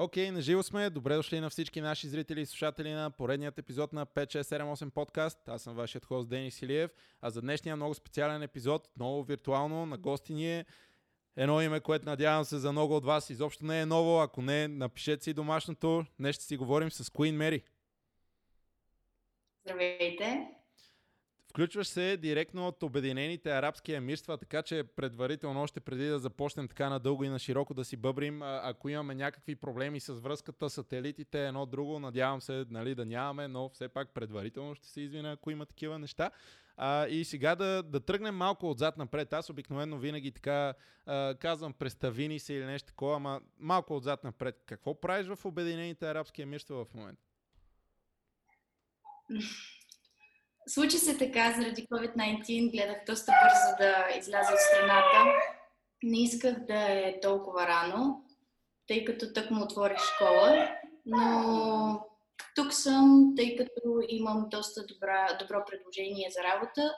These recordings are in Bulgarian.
Окей, okay, наживо сме. Добре дошли на всички наши зрители и слушатели на поредният епизод на 5678 подкаст. Аз съм вашият хост Денис Илиев. А за днешния много специален епизод, много виртуално, на гости ни е едно име, което надявам се за много от вас изобщо не е ново. Ако не, напишете си домашното. Днес ще си говорим с Queen Mary. Здравейте! Включваш се директно от Обединените арабски емирства, така че предварително, още преди да започнем така надълго и на широко да си бъбрим, ако имаме някакви проблеми с връзката, сателитите, едно друго, надявам се нали, да нямаме, но все пак предварително ще се извиня, ако има такива неща. А, и сега да, да тръгнем малко отзад напред. Аз обикновено винаги така а, казвам, представини се или нещо такова, ама малко отзад напред. Какво правиш в Обединените арабски емирства в момента? Случи се така, заради COVID-19 гледах доста бързо да изляза от страната. Не исках да е толкова рано, тъй като тък му отворих школа, но тук съм, тъй като имам доста добра, добро предложение за работа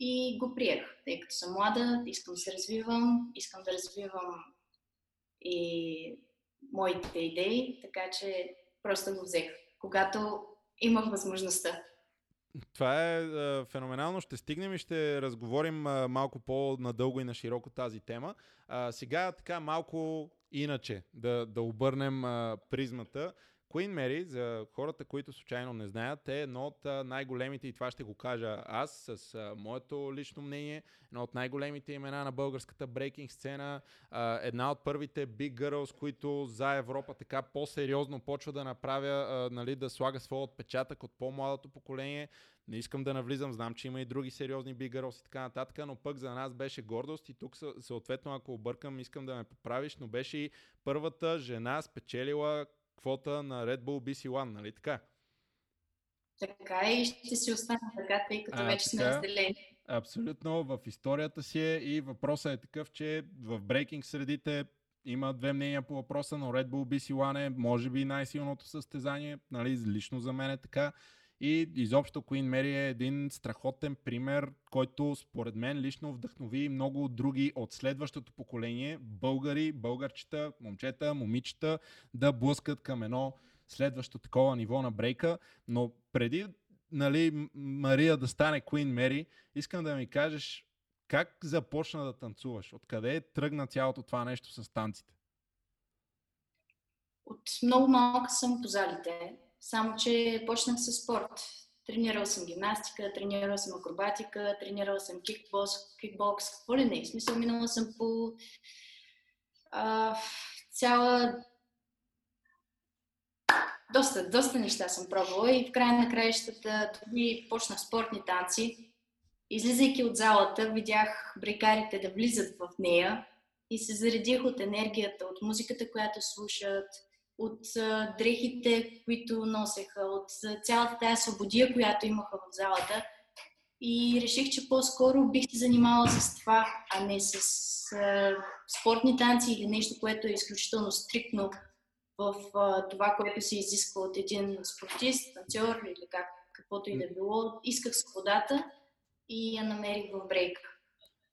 и го приех, тъй като съм млада, искам да се развивам, искам да развивам и моите идеи, така че просто го взех, когато имах възможността. Това е а, феноменално. Ще стигнем и ще разговорим а, малко по-надълго и на широко тази тема. А, сега така малко иначе да, да обърнем а, призмата. Queen Mary, за хората, които случайно не знаят, е едно от най-големите, и това ще го кажа аз с моето лично мнение, едно от най-големите имена на българската брейкинг сцена, една от първите Big Girls, които за Европа така по-сериозно почва да направя, нали, да слага своя отпечатък от по-младото поколение. Не искам да навлизам, знам, че има и други сериозни Big Girls и така нататък, но пък за нас беше гордост и тук съответно, ако объркам, искам да ме поправиш, но беше и първата жена спечелила квота на Red Bull BC One, нали така? Така и ще си остане така, тъй като а, вече сме разделени. Абсолютно, в историята си е и въпросът е такъв, че в брейкинг средите има две мнения по въпроса, но Red Bull BC One е може би най-силното състезание, нали, лично за мен е така. И изобщо Queen Mary е един страхотен пример, който според мен лично вдъхнови много други от следващото поколение, българи, българчета, момчета, момичета, да блъскат към едно следващо такова ниво на брейка. Но преди нали, Мария да стане Queen Mary, искам да ми кажеш как започна да танцуваш? Откъде тръгна цялото това нещо с танците? От много малка съм по залите. Само, че почнах с спорт. Тренирал съм гимнастика, тренирал съм акробатика, тренирал съм кикбокс, кикбокс, какво ли не. В смисъл, минала съм по а, цяла... Доста, доста неща съм пробвала и в края на краищата дори почнах спортни танци. Излизайки от залата, видях брейкарите да влизат в нея и се заредих от енергията, от музиката, която слушат, от дрехите, които носеха, от цялата тази свободия, която имаха в залата. И реших, че по-скоро бих се занимавала с това, а не с спортни танци или нещо, което е изключително стриктно в това, което се изисква от един спортист, танцор или как, каквото и да било. Исках свободата и я намерих в брейка.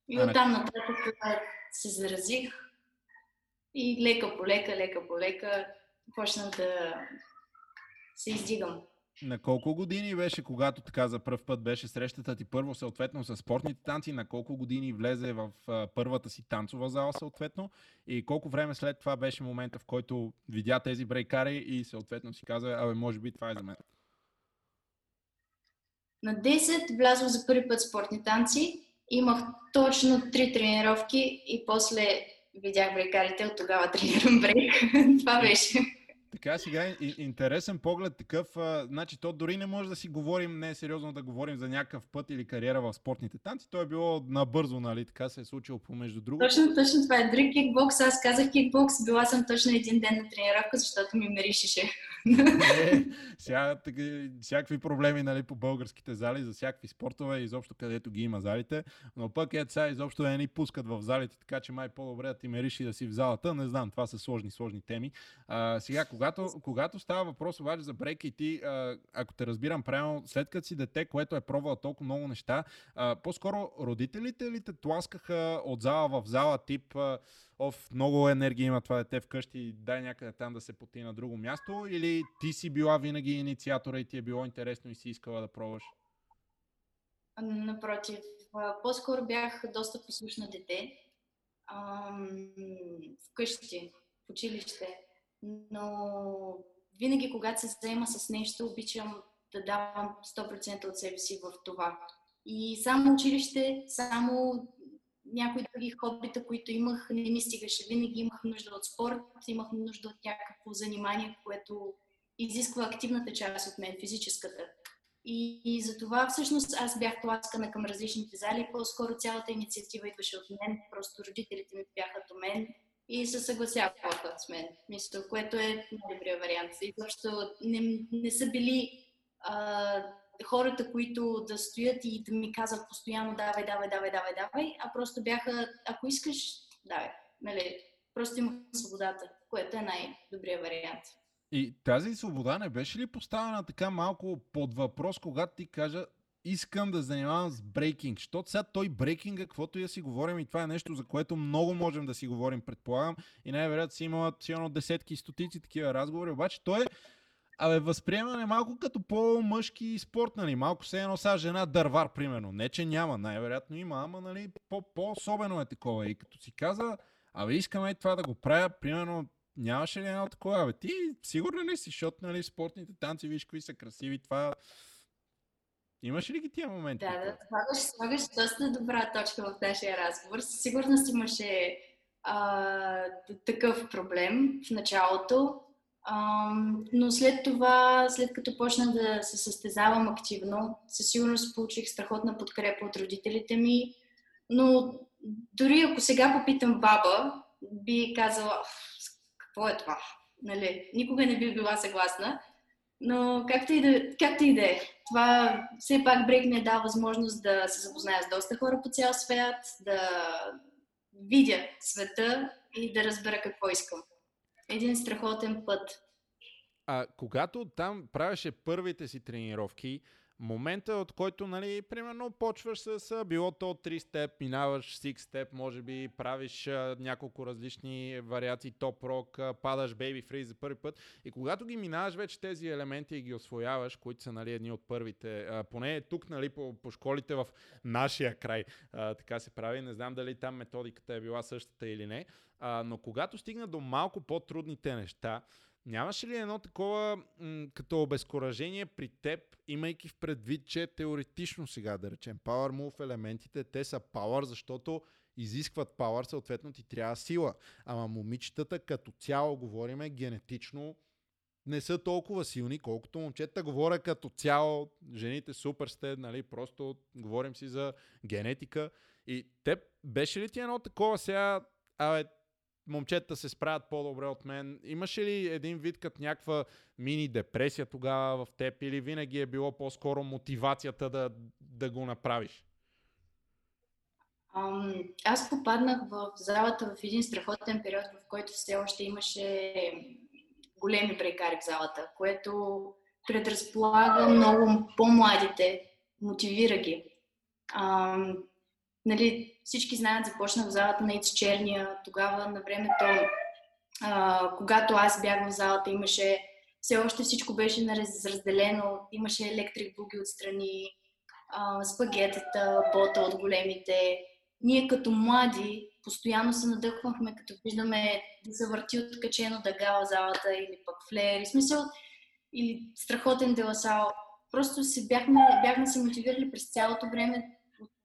И оттам нататък се заразих и лека по лека, лека по лека почнах да се издигам. На колко години беше, когато така за първ път беше срещата ти първо съответно с спортните танци, на колко години влезе в първата си танцова зала съответно и колко време след това беше момента, в който видя тези брейкари и съответно си каза, абе може би това е за мен? На 10 влязох за първи път спортни танци, имах точно три тренировки и после видях брейкарите, от тогава тренирам брейк. Това беше. Така, сега интересен поглед такъв. А, значи, то дори не може да си говорим, не е сериозно да говорим за някакъв път или кариера в спортните танци. То е било набързо, нали? Така се е случило помежду друго. Точно, точно това е. Дори кикбокс, аз казах кикбокс, била съм точно един ден на тренировка, защото ми меришеше. Е, сега, всякакви проблеми нали, по българските зали, за всякакви спортове, изобщо където ги има залите. Но пък е, сега изобщо не ни пускат в залите, така че май по-добре да ти мериш и да си в залата. Не знам, това са сложни, сложни теми. А, сега, когато когато, когато става въпрос обаче за брейк и ти, ако те разбирам правилно, след като си дете, което е пробвало толкова много неща, а, по-скоро родителите ли те тласкаха от зала в зала, тип а, оф, много енергия има това дете вкъщи, дай някъде там да се поти на друго място, или ти си била винаги инициатора и ти е било интересно и си искала да пробваш? Напротив, по-скоро бях доста послушна дете. Вкъщи, в училище. Но винаги, когато се заема с нещо, обичам да давам 100% от себе си в това. И само училище, само някои други хобита, които имах, не ми стигаше. Винаги имах нужда от спорт, имах нужда от някакво занимание, което изисква активната част от мен, физическата. И, и за това всъщност аз бях тласкана към различните зали. По-скоро цялата инициатива идваше от мен. Просто родителите ми бяха до мен и се съгласяваха с мен. Мисля, което е най-добрият вариант. И защото не, не са били а, хората, които да стоят и да ми казват постоянно давай, давай, давай, давай, давай, а просто бяха, ако искаш, давай. Нали? Просто имах свободата, което е най-добрият вариант. И тази свобода не беше ли поставена така малко под въпрос, когато ти кажа искам да занимавам с брейкинг, защото сега той брейкинга, каквото и да си говорим, и това е нещо, за което много можем да си говорим, предполагам, и най-вероятно си имала сигурно десетки и стотици такива разговори, обаче той е Абе, възприемане малко като по-мъжки спорт, нали? Малко се едно са жена дървар, примерно. Не, че няма, най-вероятно има, ама, нали, по-особено е такова. И като си каза, абе, искаме това да го правя, примерно, нямаше ли едно такова? Абе, ти сигурно ли си, защото, нали, спортните танци, виж какви са красиви, това... Имаш ли ги тия моменти? Да, да, слагаш, слагаш доста добра точка в нашия разговор. Със сигурност имаше а, такъв проблем в началото но след това, след като почнах да се състезавам активно, със сигурност получих страхотна подкрепа от родителите ми, но дори ако сега попитам баба, би казала, какво е това? Нали, никога не би била съгласна. Но както и да, както и да е, това все пак брейк ми е дал възможност да се запозная с доста хора по цял свят, да видя света и да разбера какво искам един страхотен път. А когато там правеше първите си тренировки, момента, от който, нали, примерно, почваш с било то 3 степ, минаваш 6 степ, може би правиш а, няколко различни вариации, топ рок, а, падаш бейби фриз за първи път. И когато ги минаваш вече тези елементи и ги освояваш, които са, нали, едни от първите, а, поне тук, нали, по, по школите в нашия край, а, така се прави, не знам дали там методиката е била същата или не, а, но когато стигна до малко по-трудните неща, Нямаше ли едно такова м- като обезкуражение при теб, имайки в предвид, че теоретично сега да речем Power Move елементите, те са Power, защото изискват Power, съответно ти трябва сила. Ама момичетата като цяло, говориме генетично, не са толкова силни, колкото момчета. Говоря като цяло, жените супер сте, нали, просто говорим си за генетика. И теб беше ли ти едно такова сега, абе, момчета се справят по-добре от мен. Имаше ли един вид като някаква мини депресия тогава в теб или винаги е било по-скоро мотивацията да, да го направиш? Аз попаднах в залата в един страхотен период, в който все още имаше големи брейкари в залата, което предразполага много по-младите, мотивира ги. Um, нали, всички знаят, започнах в залата на Иц Черния. Тогава на времето, а, когато аз бях в залата, имаше все още всичко беше разделено. Имаше електрик буги отстрани, а, спагетата, бота от големите. Ние като млади постоянно се надъхвахме, като виждаме да се върти откачено дъга в залата или пък флеер. смисъл, или страхотен деласал. Просто се бяхме, бяхме се мотивирали през цялото време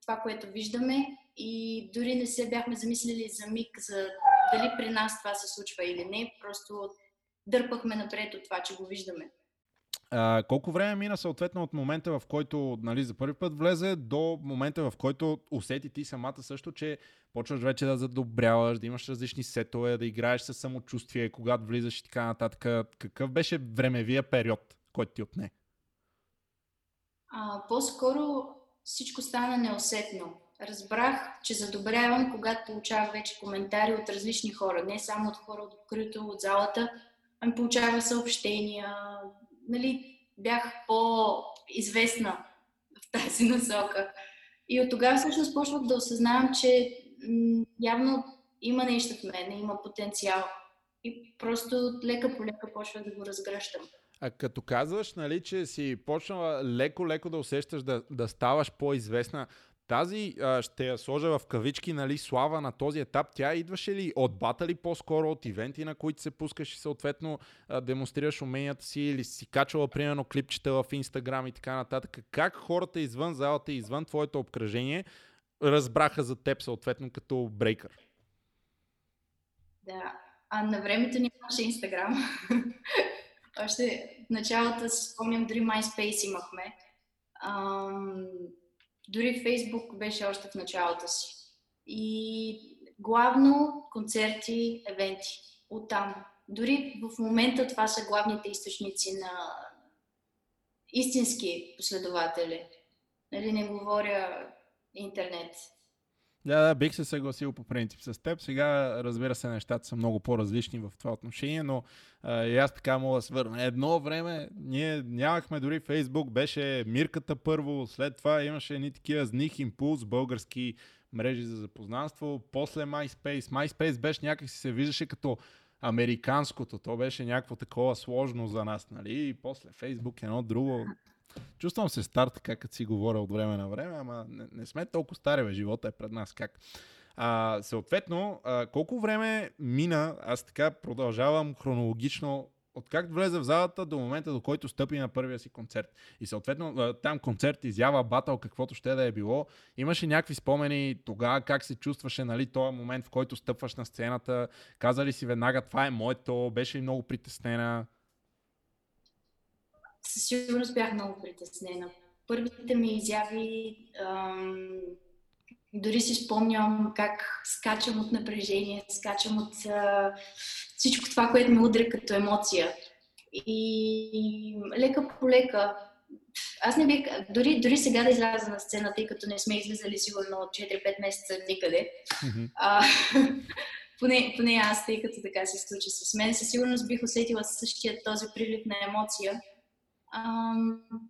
това, което виждаме и дори не се бяхме замислили за миг за дали при нас това се случва или не, просто дърпахме напред от това, че го виждаме. А, колко време мина съответно от момента, в който нали, за първи път влезе, до момента, в който усети ти самата също, че почваш вече да задобряваш, да имаш различни сетове, да играеш със самочувствие, когато влизаш и така нататък. Какъв беше времевия период, който ти отне? А, по-скоро всичко стана неусетно. Разбрах, че задобрявам, когато получавах вече коментари от различни хора, не само от хора, открито от залата, ми получавах съобщения, нали, бях по-известна в тази насока. И от тогава всъщност почвах да осъзнавам, че явно има нещо в мен, има потенциал. И просто лека по лека почвах да го разгръщам. А като казваш, нали, че си почнала леко-леко да усещаш да, да ставаш по-известна, тази а, ще я сложа в кавички, нали, слава на този етап. Тя идваше ли от батали по-скоро, от ивенти, на които се пускаш и съответно а, демонстрираш уменията си или си качвала, примерно, клипчета в Инстаграм и така нататък. Как хората извън залата, извън твоето обкръжение, разбраха за теб съответно като брейкър? Да, а на времето нямаше Инстаграм. Още в началото си спомням, дори MySpace имахме. Ам, дори Фейсбук беше още в началото си. И главно концерти, евенти. Оттам. Дори в момента това са главните източници на истински последователи. Нали, не говоря интернет. Да, да, бих се съгласил по принцип с теб. Сега, разбира се, нещата са много по-различни в това отношение, но а, и аз така мога да свърна. Едно време ние нямахме дори Фейсбук, беше Мирката първо, след това имаше едни такива зних импулс, български мрежи за запознанство, после MySpace. MySpace беше някакси се виждаше като американското, то беше някакво такова сложно за нас, нали? И после Фейсбук едно друго. Чувствам се стар, така като си говоря от време на време, ама не, не сме толкова стари, бе. живота е пред нас. Как? А, съответно, а, колко време мина, аз така продължавам хронологично от как влезе в залата до момента, до който стъпи на първия си концерт. И съответно там концерт, изява, батъл, каквото ще да е било. Имаше някакви спомени тогава, как се чувстваше, нали, този момент, в който стъпваш на сцената. Каза ли си веднага, това е моето, беше ли много притеснена? Със сигурност бях много притеснена. Първите ми изяви, ам, дори си спомням как скачам от напрежение, скачам от а, всичко това, което ме удря като емоция. И лека по лека, аз не бих, дори, дори сега да изляза на сцена, тъй като не сме излизали сигурно от 4-5 месеца никъде, mm-hmm. а, поне, поне аз, тъй като така се случи с мен, със сигурност бих усетила същия този прилив на емоция а,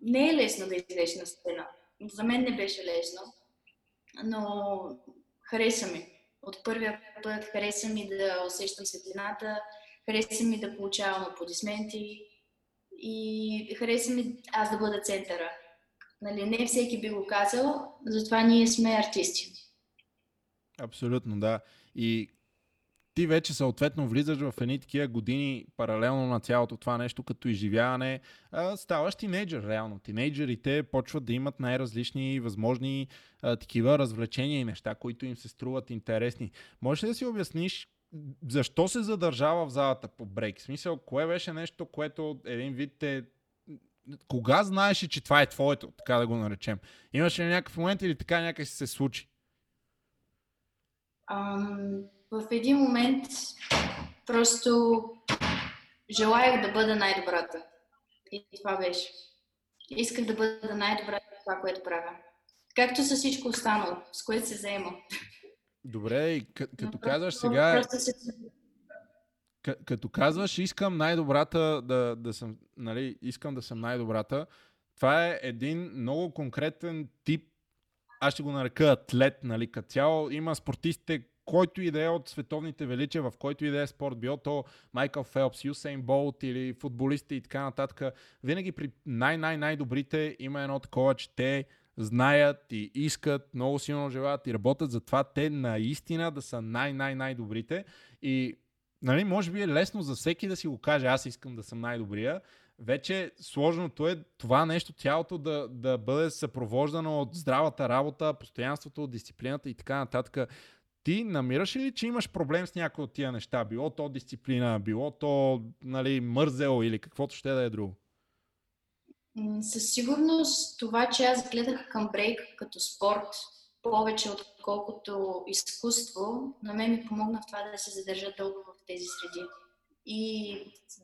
не е лесно да излезеш на сцена. За мен не беше лесно, но хареса ми. От първия път хареса ми да усещам светлината, хареса ми да получавам аплодисменти и хареса ми аз да бъда центъра. Нали, не всеки би го казал, затова ние сме артисти. Абсолютно, да. И ти вече съответно влизаш в едни такива години паралелно на цялото това нещо като изживяване, а, ставаш тинейджър реално. Тинейджерите почват да имат най-различни възможни а, такива развлечения и неща, които им се струват интересни. Можеш ли да си обясниш защо се задържава в залата по брейк? В смисъл, кое беше нещо, което един вид те кога знаеш, че това е твоето, така да го наречем? Имаше ли някакъв момент или така някак се случи? Um, в един момент просто желаях да бъда най-добрата. И това беше. Исках да бъда най-добрата в това, което правя. Както с всичко останало, с което се заема. Добре, и като казваш сега... Се... Като казваш, искам най-добрата да, да съм, нали, искам да съм най-добрата, това е един много конкретен тип, аз ще го нарека атлет, нали, като цяло. Има спортистите, който и да е от световните величия, в който и да е спорт, било то Майкъл Фелпс, Юсейн Болт или футболисти и така нататък, винаги при най-най-най-добрите има едно такова, че те знаят и искат, много силно желаят и работят за това те наистина да са най-най-най-добрите и нали, може би е лесно за всеки да си го каже, аз искам да съм най-добрия, вече сложното е това нещо, тялото да, да бъде съпровождано от здравата работа, постоянството, дисциплината и така нататък. Ти намираш ли, че имаш проблем с някои от тия неща? Било то дисциплина, било то нали, мързел или каквото ще да е друго? Със сигурност това, че аз гледах към брейк като спорт повече отколкото изкуство, на мен ми помогна в това да се задържа дълго в тези среди и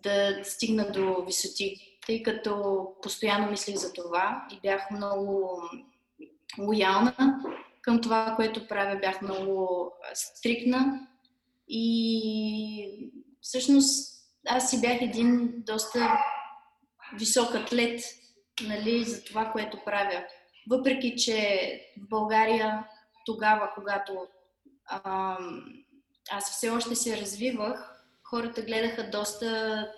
да стигна до висоти, тъй като постоянно мислих за това и бях много лоялна към това, което правя, бях много стрикна и всъщност аз си бях един доста висок атлет, нали, за това, което правя. Въпреки, че в България тогава, когато а, аз все още се развивах, хората гледаха доста...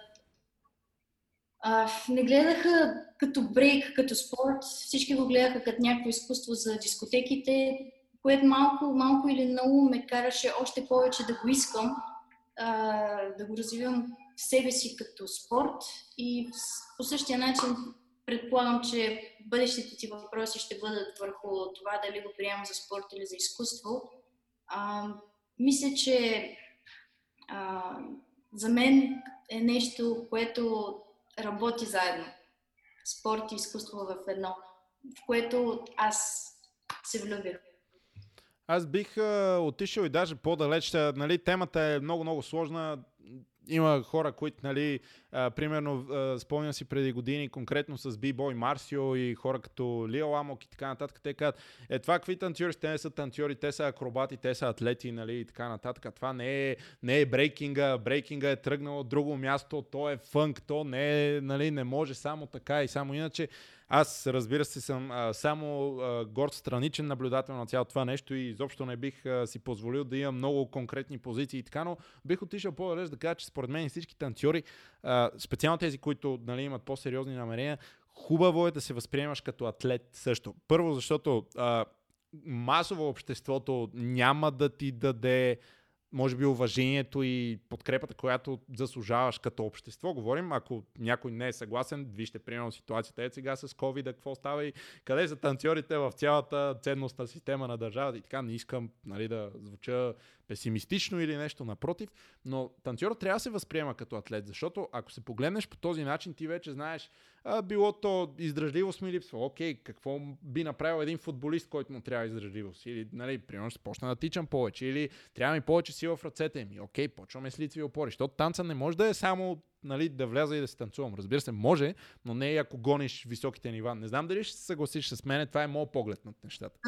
А, не гледаха като брейк, като спорт, всички го гледаха като някакво изкуство за дискотеките, което малко, малко или много ме караше още повече да го искам, а, да го развивам в себе си като спорт и по същия начин предполагам, че бъдещите ти въпроси ще бъдат върху това дали го приемам за спорт или за изкуство. А, мисля, че а, за мен е нещо, което работи заедно. Спорт и изкуство в едно, в което аз се влюбих. Аз бих а, отишъл и даже по-далеч. Нали, темата е много-много сложна има хора, които, нали, примерно, а, спомням си преди години, конкретно с B-Boy Марсио и хора като Лио Амок и така нататък, те казват, е това какви танцори, те не са танцори, те са акробати, те са атлети, нали, и така нататък. Това не е, не е брейкинга, брейкинга е тръгнал от друго място, то е фънк, то не е, нали, не може само така и само иначе. Аз, разбира се, съм а, само а, горд страничен наблюдател на цялото това нещо и изобщо не бих а, си позволил да имам много конкретни позиции и така, но бих отишъл по-далеч да кажа, че според мен всички танцори, а, специално тези, които нали, имат по-сериозни намерения, хубаво е да се възприемаш като атлет също. Първо, защото а, масово обществото няма да ти даде може би уважението и подкрепата, която заслужаваш като общество. Говорим, ако някой не е съгласен, вижте примерно ситуацията е сега с COVID, какво става и къде са танцорите в цялата ценностна система на държавата и така не искам нали, да звуча песимистично или нещо напротив, но танцорът трябва да се възприема като атлет, защото ако се погледнеш по този начин, ти вече знаеш, а, било то издръжливост ми липсва. Окей, какво би направил един футболист, който му трябва издръжливост? Или, нали, примерно ще почна да тичам повече, или трябва ми повече сила в ръцете ми. Окей, почваме с лицеви опори. Защото танца не може да е само нали, да вляза и да се танцувам. Разбира се, може, но не и ако гониш високите нива. Не знам дали ще се съгласиш с мен, това е моят поглед на нещата.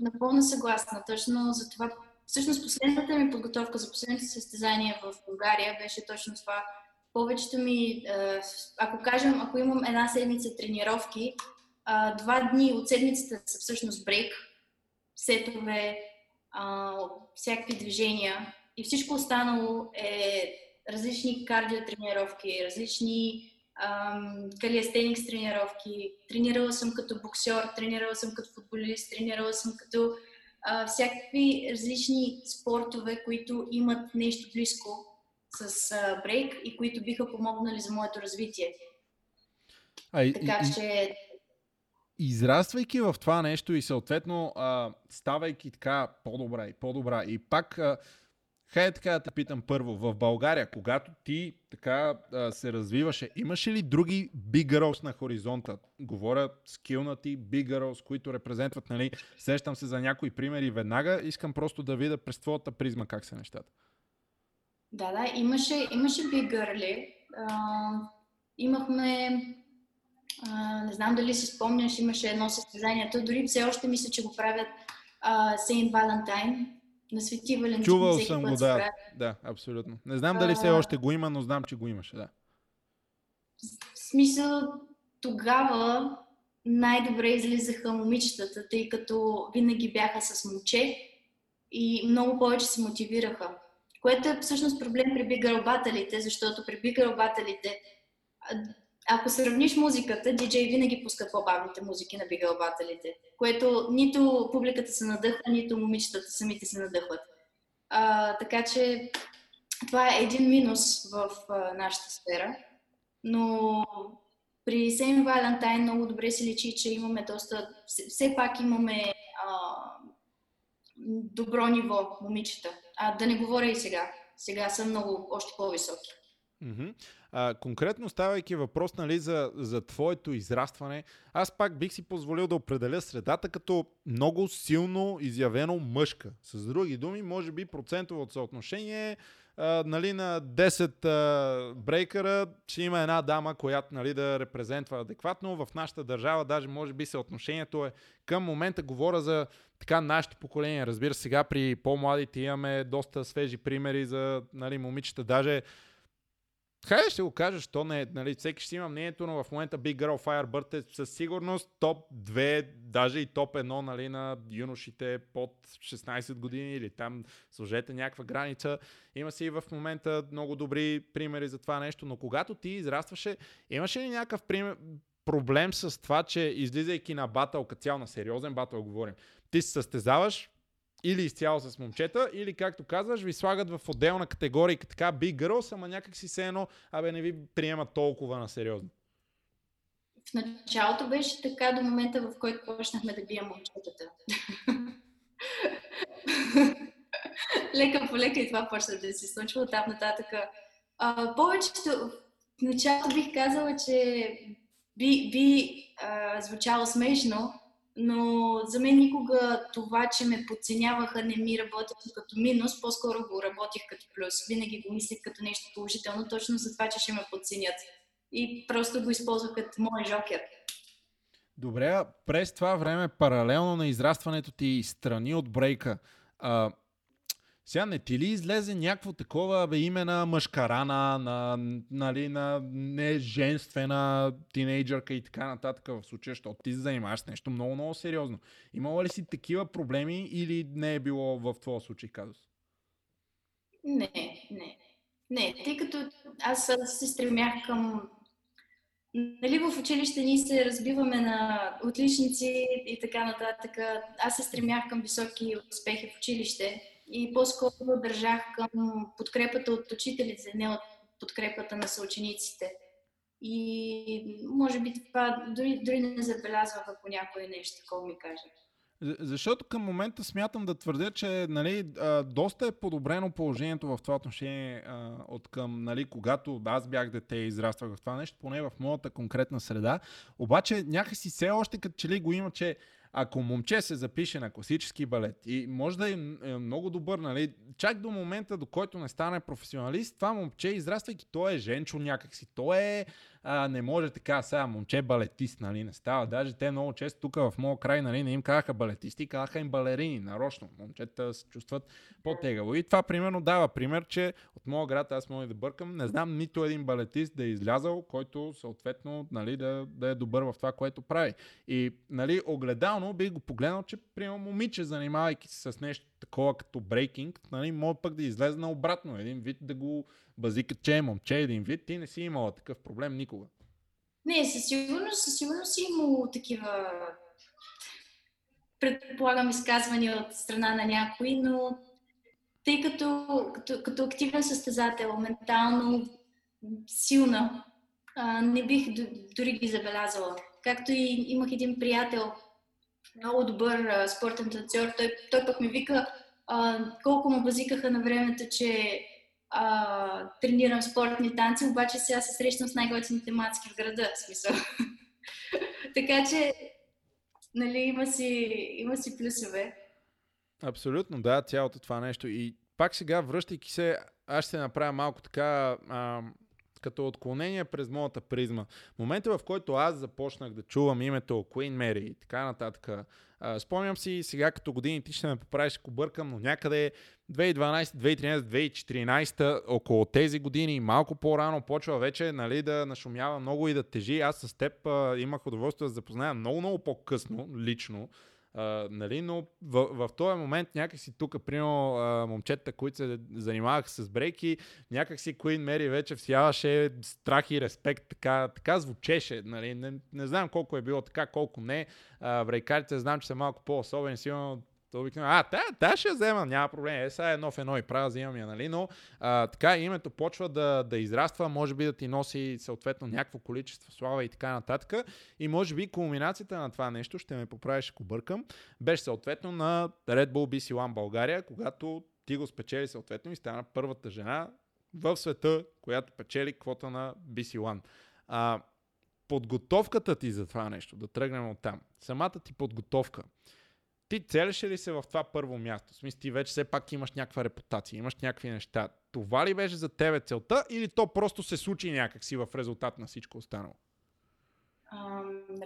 Напълно съгласна. Точно за това Всъщност последната ми подготовка за последните състезания в България беше точно това. Повечето ми, ако кажем, ако имам една седмица тренировки, два дни от седмицата са всъщност брейк, сетове, всякакви движения и всичко останало е различни кардиотренировки, различни калиестеникс тренировки. Тренирала съм като боксер, тренирала съм като футболист, тренирала съм като а, всякакви различни спортове, които имат нещо близко с а, брейк и които биха помогнали за моето развитие. А, така и, че... Израствайки в това нещо и съответно а, ставайки така по-добра и по-добра и пак а, Хайде така да те питам първо, в България, когато ти така а, се развиваше, имаше ли други big girls на хоризонта? Говоря скилнати big girls, които репрезентват, нали, сещам се за някои примери веднага, искам просто да видя през твоята призма как са нещата. Да, да, имаше, имаше big girl. имахме, а, не знам дали си спомняш, имаше едно състезание, то дори все още мисля, че го правят Сейнт Валентайн, на Свети Валентин. Чувал съм го, да. Да, абсолютно. Не знам дали все още го има, но знам, че го имаше, да. В смисъл, тогава най-добре излизаха момичетата, тъй като винаги бяха с момче и много повече се мотивираха. Което е всъщност проблем при бигърбателите, защото при бигърбателите, ако сравниш музиката, диджей винаги пуска по-бавните музики на бигърбателите което нито публиката се надъхва, нито момичетата самите се надъхват. А, така че това е един минус в а, нашата сфера. Но при Сейм Валентайн много добре се личи, че имаме доста... Все пак имаме а, добро ниво момичета. А да не говоря и сега. Сега са много още по-високи. Mm-hmm. Конкретно ставайки въпрос нали, за, за твоето израстване, аз пак бих си позволил да определя средата като много силно изявено мъжка. С други думи, може би процентовото съотношение а, нали, на 10 а, брейкера ще има една дама, която нали, да репрезентва адекватно. В нашата държава даже може би съотношението е към момента говоря за така нашето поколение. Разбира се, сега при по-младите имаме доста свежи примери за нали, момичета. Даже Хайде ще го кажа, що не, нали, всеки ще има мнението, но в момента Big Girl Firebird е със сигурност топ 2, даже и топ 1 нали, на юношите под 16 години или там сложете някаква граница. Има си и в момента много добри примери за това нещо, но когато ти израстваше, имаше ли някакъв пример, проблем с това, че излизайки на батъл, като цяло на сериозен батъл говорим, ти се състезаваш, или изцяло с момчета, или както казваш, ви слагат в отделна категория, така Big Girls, ама някак си се едно, абе не ви приемат толкова на сериозно. В началото беше така до момента, в който почнахме да бием момчетата. лека по лека и това почна да се случва там нататък. А, повечето, в началото бих казала, че би, би а, звучало смешно, но за мен никога това, че ме подценяваха, не ми работеше като минус, по-скоро го работих като плюс. Винаги го мислех като нещо положително, точно за това, че ще ме подценят. И просто го използвах като мой жокер. Добре, през това време, паралелно на израстването ти страни от брейка, а, сега не ти ли излезе някакво такова бе, име на мъжкарана, на, нали, на неженствена тинейджърка и така нататък в случая, защото ти се занимаваш с нещо много, много сериозно. Имала ли си такива проблеми или не е било в твоя случай казус? Не, не. Не, тъй като аз се стремях към... Нали в училище ние се разбиваме на отличници и така нататък. Аз се стремях към високи успехи в училище и по-скоро държах към подкрепата от учителите, не от подкрепата на съучениците. И може би това дори, дори не забелязвах, ако някой нещо такова ми каже. Защото към момента смятам да твърдя, че нали, доста е подобрено положението в това отношение от към, нали, когато аз бях дете и израствах в това нещо, поне в моята конкретна среда. Обаче някакси все още като че ли го има, че ако момче се запише на класически балет и може да е, е много добър, нали, чак до момента, до който не стане професионалист, това момче, израствайки, то е женчо някакси, то е а, не може така сега момче балетист, нали, не става. Даже те много често тук в моя край, нали, не им казаха балетисти, казаха им балерини, нарочно. Момчета се чувстват по-тегаво. И това примерно дава пример, че от моя град, аз мога да бъркам, не знам нито един балетист да е излязал, който съответно нали, да, да е добър в това, което прави. И нали, огледално би го погледнал, че примерно момиче, занимавайки се с нещо такова като брейкинг, нали, може пък да излезе на обратно. Един вид да го базикат, че е момче един вид, ти не си имала такъв проблем никога. Не, със сигурност, със сигурност си имало такива предполагам изказвания от страна на някои, но тъй като, като, като активен състезател, ментално силна, а, не бих дори ги забелязала. Както и имах един приятел, много добър а, спортен танцор, той, той пък ми вика а, колко му базикаха на времето, че а, тренирам спортни танци, обаче сега се срещам с най-готините мацки в града, в смисъл. така че, нали, има си, има си плюсове. Абсолютно, да, цялото това нещо. И пак сега, връщайки се, аз ще направя малко така, а, като отклонение през моята призма. Момента, в който аз започнах да чувам името Queen Mary и така нататък, спомням си сега като години, ти ще ме поправиш, ако бъркам, но някъде 2012, 2013, 2014, около тези години, малко по-рано почва вече нали, да нашумява много и да тежи. Аз с теб имах удоволствие да запозная много, много по-късно, лично. Uh, нали, но в, в този момент някакси тук, примерно, момчета, които се занимаваха с брейки, някакси Queen Mary вече всяваше страх и респект, така, така звучеше. Нали, не, не знам колко е било така, колко не. Uh, брейкарите знам, че са малко по-особени, сигурно то обикновено, а, та, та ще взема, няма проблем. Е, сега едно в едно и правя, взимам я, нали? Но а, така името почва да, да израства, може би да ти носи съответно някакво количество слава и така нататък. И може би кулминацията на това нещо, ще ме поправиш, ако бъркам, беше съответно на Red Bull BC One България, когато ти го спечели съответно и стана първата жена в света, която печели квота на BC One. А, подготовката ти за това нещо, да тръгнем от там, самата ти подготовка, ти целеше ли се в това първо място? В смисъл, ти вече все пак имаш някаква репутация, имаш някакви неща. Това ли беше за тебе целта или то просто се случи някакси в резултат на всичко останало?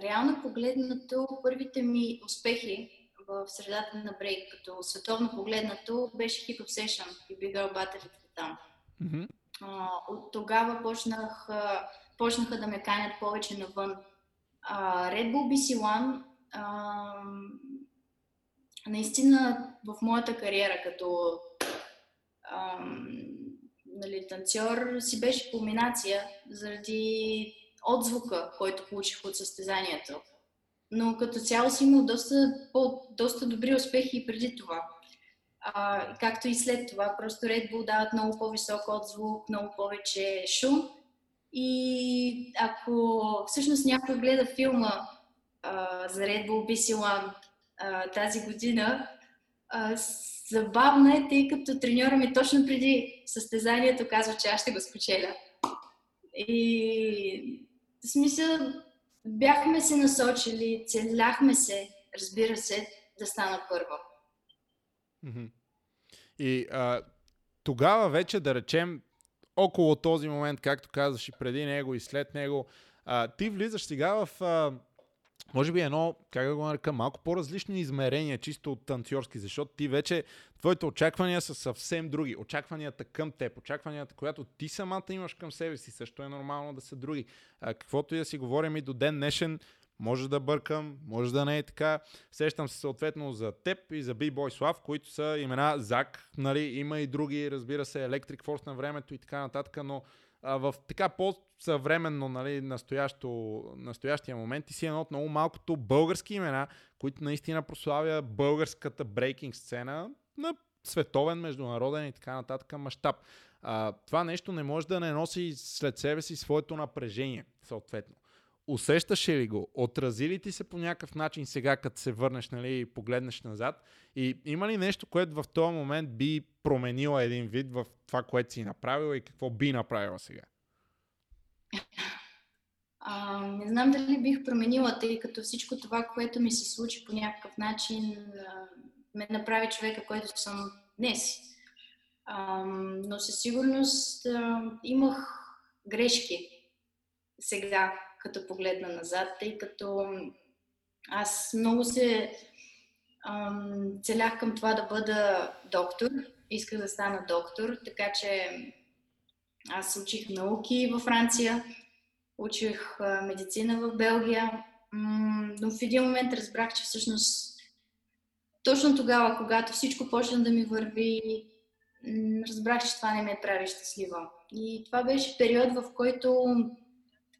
реално погледнато, първите ми успехи в средата на брейк, като световно погледнато, беше Hip Obsession и Big Girl Battle там. Mm-hmm. А, от тогава почнах, почнаха да ме канят повече навън. А, Red Bull BC One наистина в моята кариера като а, нали, танцор си беше кулминация заради отзвука, който получих от състезанието. Но като цяло си имал доста, по, доста добри успехи и преди това. А, както и след това. Просто Red Bull дават много по-висок отзвук, много повече шум. И ако всъщност някой гледа филма а, за Red Bull BC One а, тази година, а, забавно е, тъй като треньора ми точно преди състезанието казва, че аз ще го спечеля. И в смисъл, бяхме се насочили, целяхме се, разбира се, да стана първа. И а, тогава вече, да речем, около този момент, както казваш и преди него и след него, а, ти влизаш сега в, а, може би едно, как да го нарека, малко по-различно измерение, чисто от танцорски, защото ти вече, твоите очаквания са съвсем други. Очакванията към теб, очакванията, която ти самата имаш към себе си, също е нормално да са други. А, каквото и да си говорим и до ден днешен, може да бъркам, може да не е така. Сещам се съответно за теб и за B-Boy Слав, които са имена Зак, нали, има и други, разбира се, Electric Force на времето и така нататък, но а, в така по-съвременно, нали, настоящо, настоящия момент ти си едно от много малкото български имена, които наистина прославя българската брейкинг сцена на световен, международен и така нататък мащаб. това нещо не може да не носи след себе си своето напрежение, съответно. Усещаш ли го? Отрази ли ти се по някакъв начин сега, като се върнеш нали, и погледнеш назад? И има ли нещо, което в този момент би променила един вид в това, което си направила и какво би направила сега? А, не знам дали бих променила, тъй като всичко това, което ми се случи по някакъв начин, ме направи човека, който съм днес. А, но със сигурност а, имах грешки сега, като погледна назад, тъй като аз много се ам, целях към това да бъда доктор. Исках да стана доктор, така че аз учих науки във Франция, учих медицина в Белгия, но в един момент разбрах, че всъщност точно тогава, когато всичко почна да ми върви, разбрах, че това не ме прави щастлива. И това беше период, в който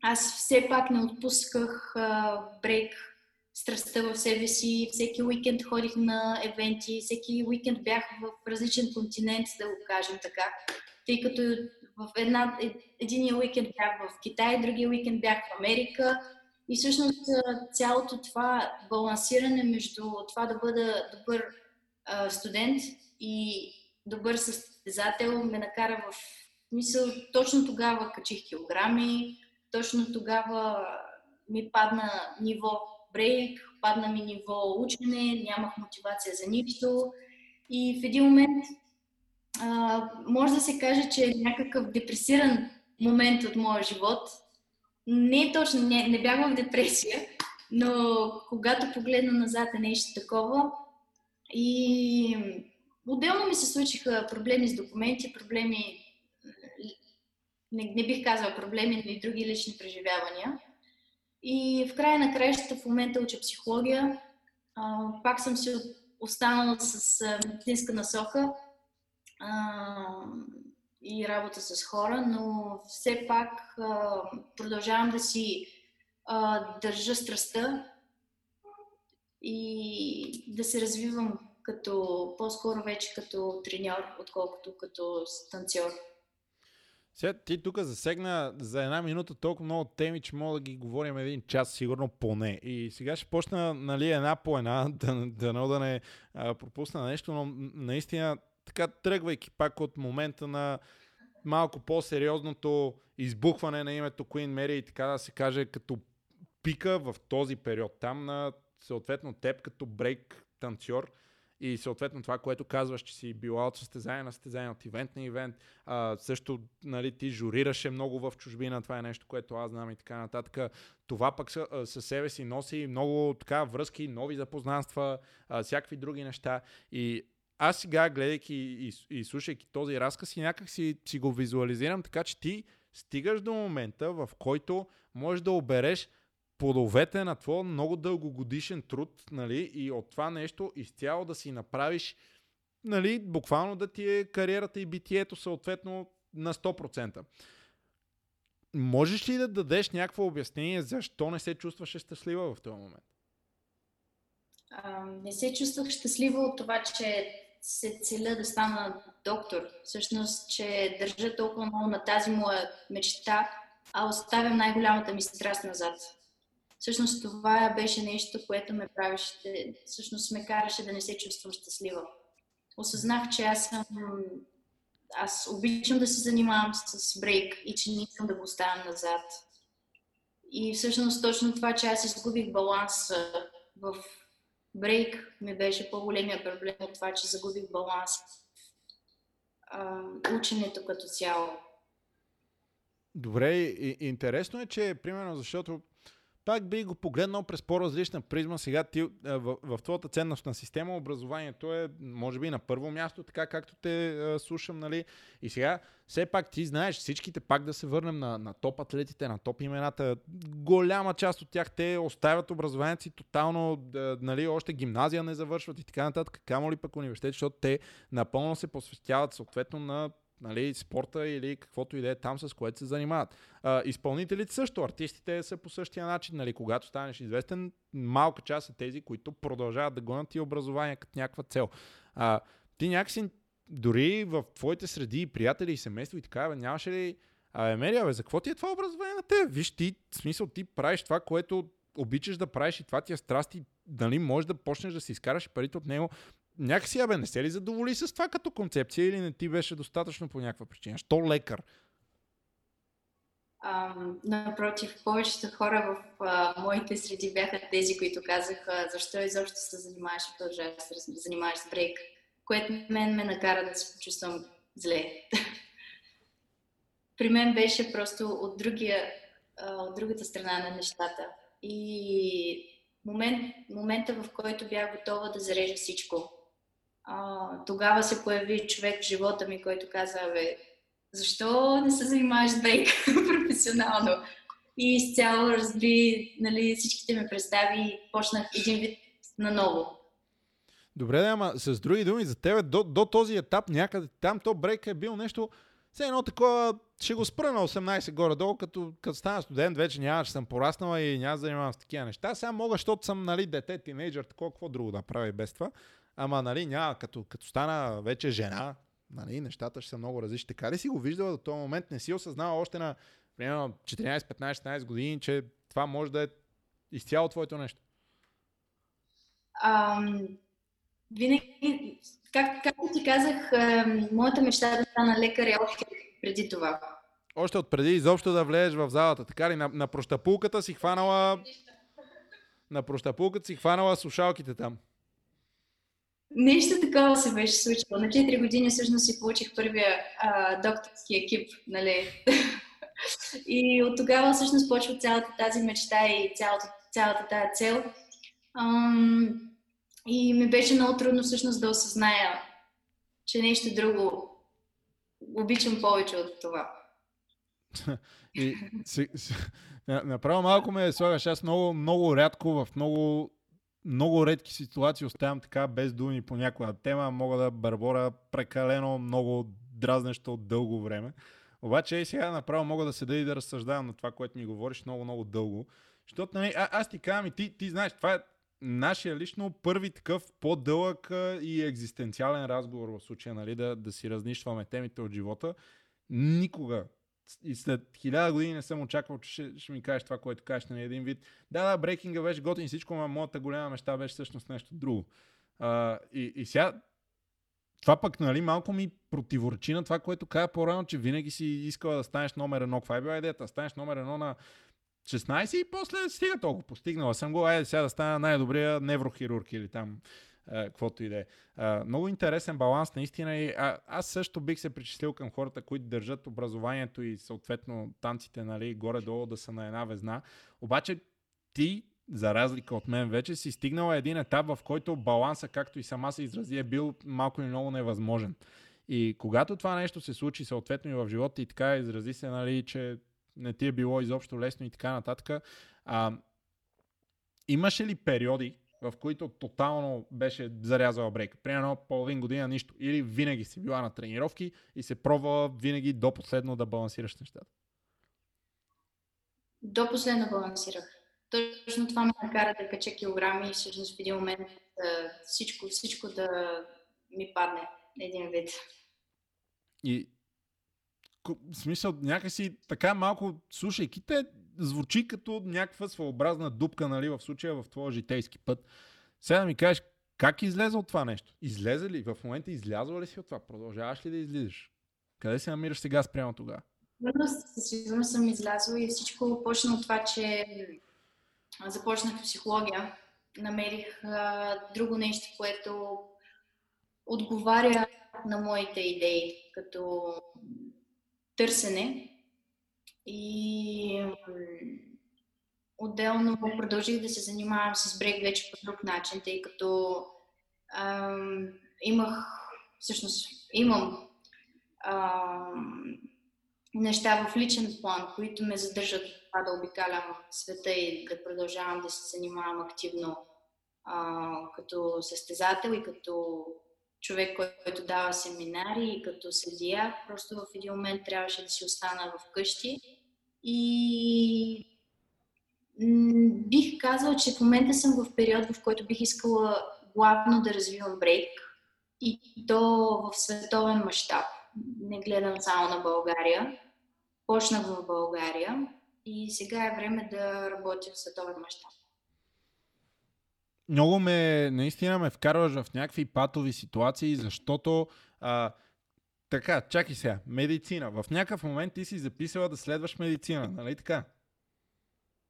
аз все пак не отпусках а, брейк страстта в себе си. Всеки уикенд ходих на евенти, всеки уикенд бях в различен континент, да го кажем така. Тъй като в една, е, единия уикенд бях в Китай, другия уикенд бях в Америка. И всъщност цялото това балансиране между това да бъда добър студент и добър състезател ме накара в мисъл, точно тогава качих килограми, точно тогава ми падна ниво брейк, падна ми ниво учене, нямах мотивация за нищо. И в един момент а, може да се каже, че е някакъв депресиран момент от моя живот. Не е точно, не, не бях в депресия, но когато погледна назад е нещо такова. И отделно ми се случиха проблеми с документи, проблеми не, не бих казала проблеми, но и други лични преживявания. И в края на краищата в момента уча психология. А, пак съм си останала с медицинска насока а, и работа с хора, но все пак а, продължавам да си а, държа страстта и да се развивам като, по-скоро вече като треньор, отколкото като танцор. Сега ти тук засегна за една минута толкова много теми, че мога да ги говорим един час, сигурно поне. И сега ще почна нали, една по една, да, да, да не а, пропусна нещо, но наистина така тръгвайки пак от момента на малко по-сериозното избухване на името Queen Mary и така да се каже като пика в този период. Там на съответно теб като брейк танцор – и съответно това, което казваш, че си била от състезание на състезание, от ивент на ивент, а, също нали, ти журираше много в чужбина, това е нещо, което аз знам и така нататък. Това пък със себе си носи много така връзки, нови запознанства, а, всякакви други неща. И аз сега, гледайки и, и, слушайки този разказ, и някак си, си го визуализирам, така че ти стигаш до момента, в който можеш да обереш плодовете на твой много дългогодишен труд, нали, и от това нещо изцяло да си направиш, нали, буквално да ти е кариерата и битието съответно на 100%. Можеш ли да дадеш някакво обяснение защо не се чувстваше щастлива в този момент? А, не се чувствах щастлива от това, че се целя да стана доктор. Всъщност, че държа толкова много на тази моя мечта, а оставям най-голямата ми страст назад. Всъщност това беше нещо, което ме правеше, всъщност ме караше да не се чувствам щастлива. Осъзнах, че аз съм аз обичам да се занимавам с брейк и че не искам да го оставям назад. И всъщност точно това, че аз изгубих баланс в брейк, ми беше по-големия проблем от това, че загубих баланс а, ученето като цяло. Добре, и, интересно е, че примерно защото пак би го погледнал през по-различна призма. Сега ти в, в твоята ценностна система образованието е, може би, на първо място, така както те а, слушам, нали? И сега, все пак ти знаеш, всичките пак да се върнем на, на топ атлетите, на топ имената. Голяма част от тях те оставят образованието си тотално, да, нали, още гимназия не завършват и така нататък. Камо ли пък университет, защото те напълно се посвещават съответно на нали, спорта или каквото и да е там, с което се занимават. А, изпълнителите също, артистите са по същия начин. Нали, когато станеш известен, малка част са тези, които продължават да гонят и образование като някаква цел. А, ти някакси дори в твоите среди, приятели и семейство и така, нямаше ли а, Емерия, бе, за какво ти е това образование на теб? Виж, ти, в смисъл, ти правиш това, което обичаш да правиш и това ти е страст и дали можеш да почнеш да си изкараш парите от него някакси, абе, не се ли задоволи с това като концепция или не ти беше достатъчно по някаква причина? Що лекар? А, напротив, повечето хора в а, моите среди бяха тези, които казаха защо изобщо се занимаваш и продължаваш да се занимаваш с брейк, което мен ме накара да се почувствам зле. При мен беше просто от, другия, от другата страна на нещата. И момент, момента, в който бях готова да зарежа всичко, а, тогава се появи човек в живота ми, който каза, бе, защо не се занимаваш с бейк професионално? И изцяло разби нали, всичките ми представи и почнах един вид наново. Добре, да, ама с други думи, за тебе до, до този етап някъде там то брейк е бил нещо, все едно такова, ще го спра на 18 горе-долу, като, като стана студент, вече няма, че съм пораснала и няма да занимавам с такива неща. Сега мога, защото съм нали, дете, тинейджър, такова, какво друго да правя и без това. Ама, нали, няма, като, като стана вече жена, нали, нещата ще са много различни. Така ли си го виждала до този момент? Не си осъзнава още на примерно 14, 15, 16 години, че това може да е изцяло твоето нещо? Ам, винаги, как, както ти казах, моята мечта е да стана лекар е още преди това. Още от преди изобщо да влезеш в залата, така ли? На, на прощапулката си хванала на прощапулката си хванала слушалките там. Нещо такова се беше случило. На 4 години всъщност си получих първия а, докторски екип, нали? и от тогава всъщност почва цялата тази мечта и цялата, цялата тази цел. Ам, и ми беше много трудно всъщност да осъзная, че нещо друго обичам повече от това. и, си, си, направо малко ме слагаш. Аз много, много рядко в много много редки ситуации оставям така без думи по някоя тема, мога да бърбора прекалено много дразнещо от дълго време. Обаче и сега направо мога да седа и да разсъждавам на това, което ми говориш много, много дълго. Защото, нали, а, аз ти казвам и ти, ти знаеш, това е нашия лично първи такъв по-дълъг и екзистенциален разговор в случая, нали, да, да си разнищваме темите от живота. Никога и след хиляда години не съм очаквал, че ще, ще ми кажеш това, което кажеш на нали, един вид. Да, да, брейкинга беше готин всичко, но моята голяма мечта беше всъщност нещо друго. А, и, и сега това пък нали, малко ми противоречи на това, което каза по-рано, че винаги си искала да станеш номер едно. Каква е била идеята? Станеш номер едно на 16 и после стига толкова. Постигнала съм го, айде сега да стана най-добрия неврохирург или там каквото и да е. Много интересен баланс наистина и а, аз също бих се причислил към хората, които държат образованието и съответно танците нали, горе-долу да са на една везна. Обаче ти за разлика от мен вече, си стигнала един етап, в който баланса, както и сама се изрази, е бил малко или много невъзможен. И когато това нещо се случи, съответно и в живота и така изрази се, нали, че не ти е било изобщо лесно и така нататък, а, имаше ли периоди, в които тотално беше зарязала брейк. Примерно половин година нищо. Или винаги си била на тренировки и се пробва винаги до последно да балансираш нещата. До последно балансирах. Точно това ме накара да кача килограми и всъщност в един момент да, всичко, всичко да ми падне един вид. И в смисъл, някакси така малко, слушайки те, звучи като някаква своеобразна дупка, нали, в случая в твоя житейски път. Сега да ми кажеш, как излезе от това нещо? Излезе ли? В момента излязла ли си от това? Продължаваш ли да излизаш? Къде се намираш сега спрямо тогава? Със сигурност съм излязла и всичко почна от това, че започнах психология. Намерих а, друго нещо, което отговаря на моите идеи, като търсене и отделно продължих да се занимавам с брейк вече по друг начин, тъй като ам, имах, всъщност имам ам, неща в личен план, които ме задържат това да обикалям света и да продължавам да се занимавам активно а, като състезател и като човек, който дава семинари и като съдия. Просто в един момент трябваше да си остана в И бих казала, че в момента съм в период, в който бих искала главно да развивам брейк и то в световен мащаб. Не гледам само на България. Почнах в България и сега е време да работя в световен мащаб много ме, наистина ме вкарваш в някакви патови ситуации, защото а, така, чакай сега, медицина. В някакъв момент ти си записала да следваш медицина, нали така?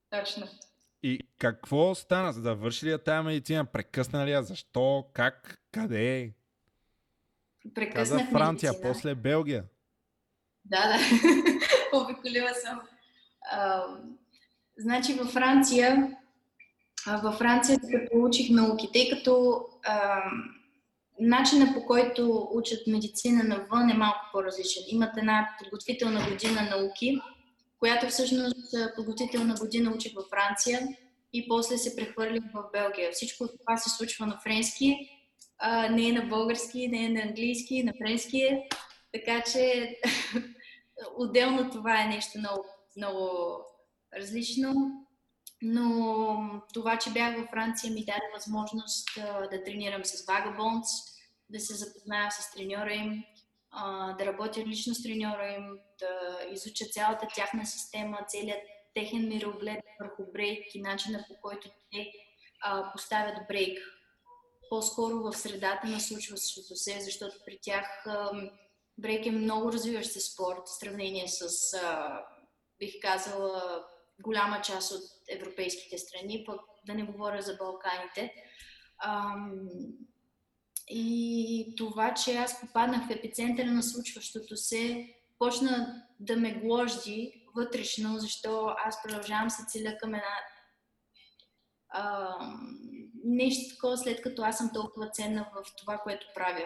Точно. И какво стана? За да върши ли я тази медицина? Прекъсна ли я? Защо? Как? Къде? Прекъснах Каза Франция, медицина. после Белгия. Да, да. Обиколила съм. А, значи във Франция във Франция, като учих науки, тъй като а, начинът по който учат медицина навън е малко по-различен. Имат една подготвителна година науки, която всъщност подготвителна година учих във Франция и после се прехвърлих в Белгия. Всичко това се случва на френски, а, не е на български, не е на английски, на френски е. Така че отделно това е нещо много, много различно. Но това, че бях във Франция, ми даде възможност да тренирам с Vagabonds, да се запозная с треньора им, да работя лично с треньора им, да изуча цялата тяхна система, целият техен мироглед върху брейк и начина по който те поставят брейк. По-скоро в средата на случващото се, защото при тях а, брейк е много развиващ се спорт в сравнение с, бих казала, голяма част от европейските страни, пък да не говоря за Балканите. Ам, и това, че аз попаднах в епицентъра на случващото се, почна да ме гложди вътрешно, защо аз продължавам се целя към една а, нещо такова, след като аз съм толкова ценна в това, което правя.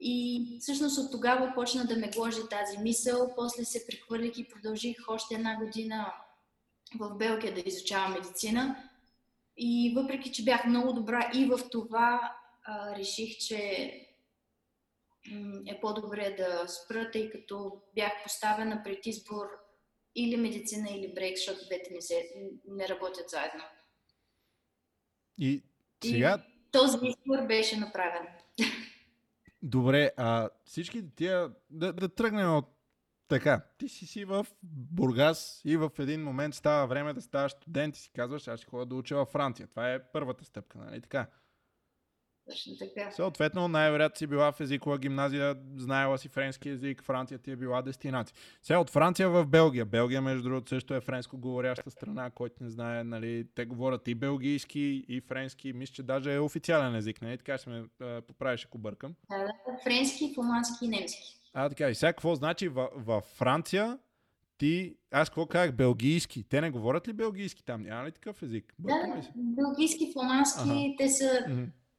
И всъщност от тогава почна да ме гложи тази мисъл, после се прехвърлих и продължих още една година в Белгия да изучавам медицина. И въпреки, че бях много добра и в това, а, реших, че е по-добре да спра, тъй като бях поставена пред избор или медицина, или брейк, защото двете не, се, не работят заедно. И сега... И този избор беше направен. Добре, а всички тия... Да, да тръгнем от така, ти си си в Бургас и в един момент става време да ставаш студент и си казваш, аз ще ходя да уча във Франция. Това е първата стъпка, нали така? Точно така. Съответно, най-вероятно си била в езикова гимназия, знаела си френски език, Франция ти е била дестинация. Сега от Франция в Белгия. Белгия, между другото, също е френско говоряща страна, който не знае, нали, те говорят и белгийски, и френски, мисля, че даже е официален език, нали? Така ще ме поправиш, ако бъркам. Да, да, френски, фламандски и немски. А, така. И сега какво значи във, във Франция ти, аз какво казах, белгийски. Те не говорят ли белгийски там? Няма ли такъв език? Бъркам Да, белгийски, фламандски, Ага. те са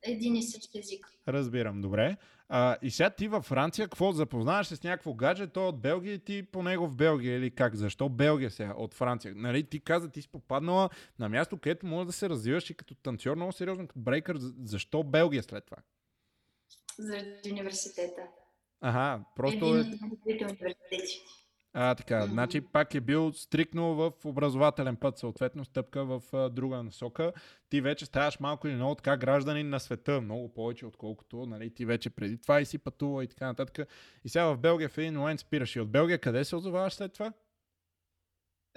един и същ език. Разбирам, добре. А, и сега ти във Франция, какво запознаваш с някакво гадже, то от Белгия и ти по него в Белгия или как? Защо Белгия сега от Франция? Нали, ти каза, ти си попаднала на място, където може да се развиваш и като танцор много сериозно, като брейкър. За- Защо Белгия след това? Заради университета. Ага, просто е... А, така, Мгм. значи пак е бил стрикно в образователен път, съответно стъпка в а, друга насока. Ти вече ставаш малко или много така гражданин на света, много повече отколкото нали, ти вече преди това и си пътува и така нататък. И сега в Белгия в един момент спираш. И от Белгия къде се озоваваш след това?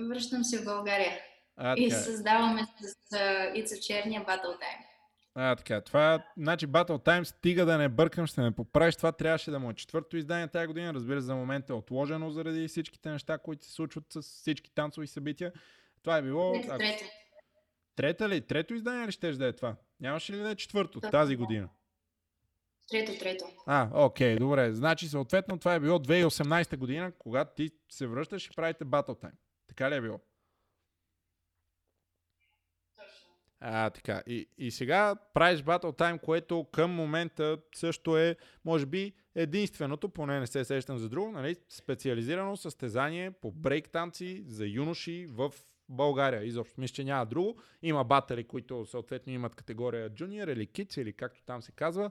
Връщам се в България А, и така. създаваме с uh, Ица Черния Battle Time. А, така. Това, значи Battle Time, стига да не бъркам, ще ме поправиш. Това трябваше да му е четвърто издание тази година. Разбира се, за момента е отложено заради всичките неща, които се случват с всички танцови събития. Това е било... Трето, ако- трето. Трета ли? Трето издание ли щеш да е това? Нямаше ли да е четвърто Точно тази година? Трето, трето. А, окей, добре. Значи съответно това е било 2018 година, когато ти се връщаш и правите Battle Time. Така ли е било? А, така. И, и сега правиш Battle Time, което към момента също е, може би, единственото, поне не се сещам за друго, нали, специализирано състезание по брейк танци за юноши в България. Изобщо мисля, че няма друго. Има батери, които съответно имат категория Junior или Kids или както там се казва.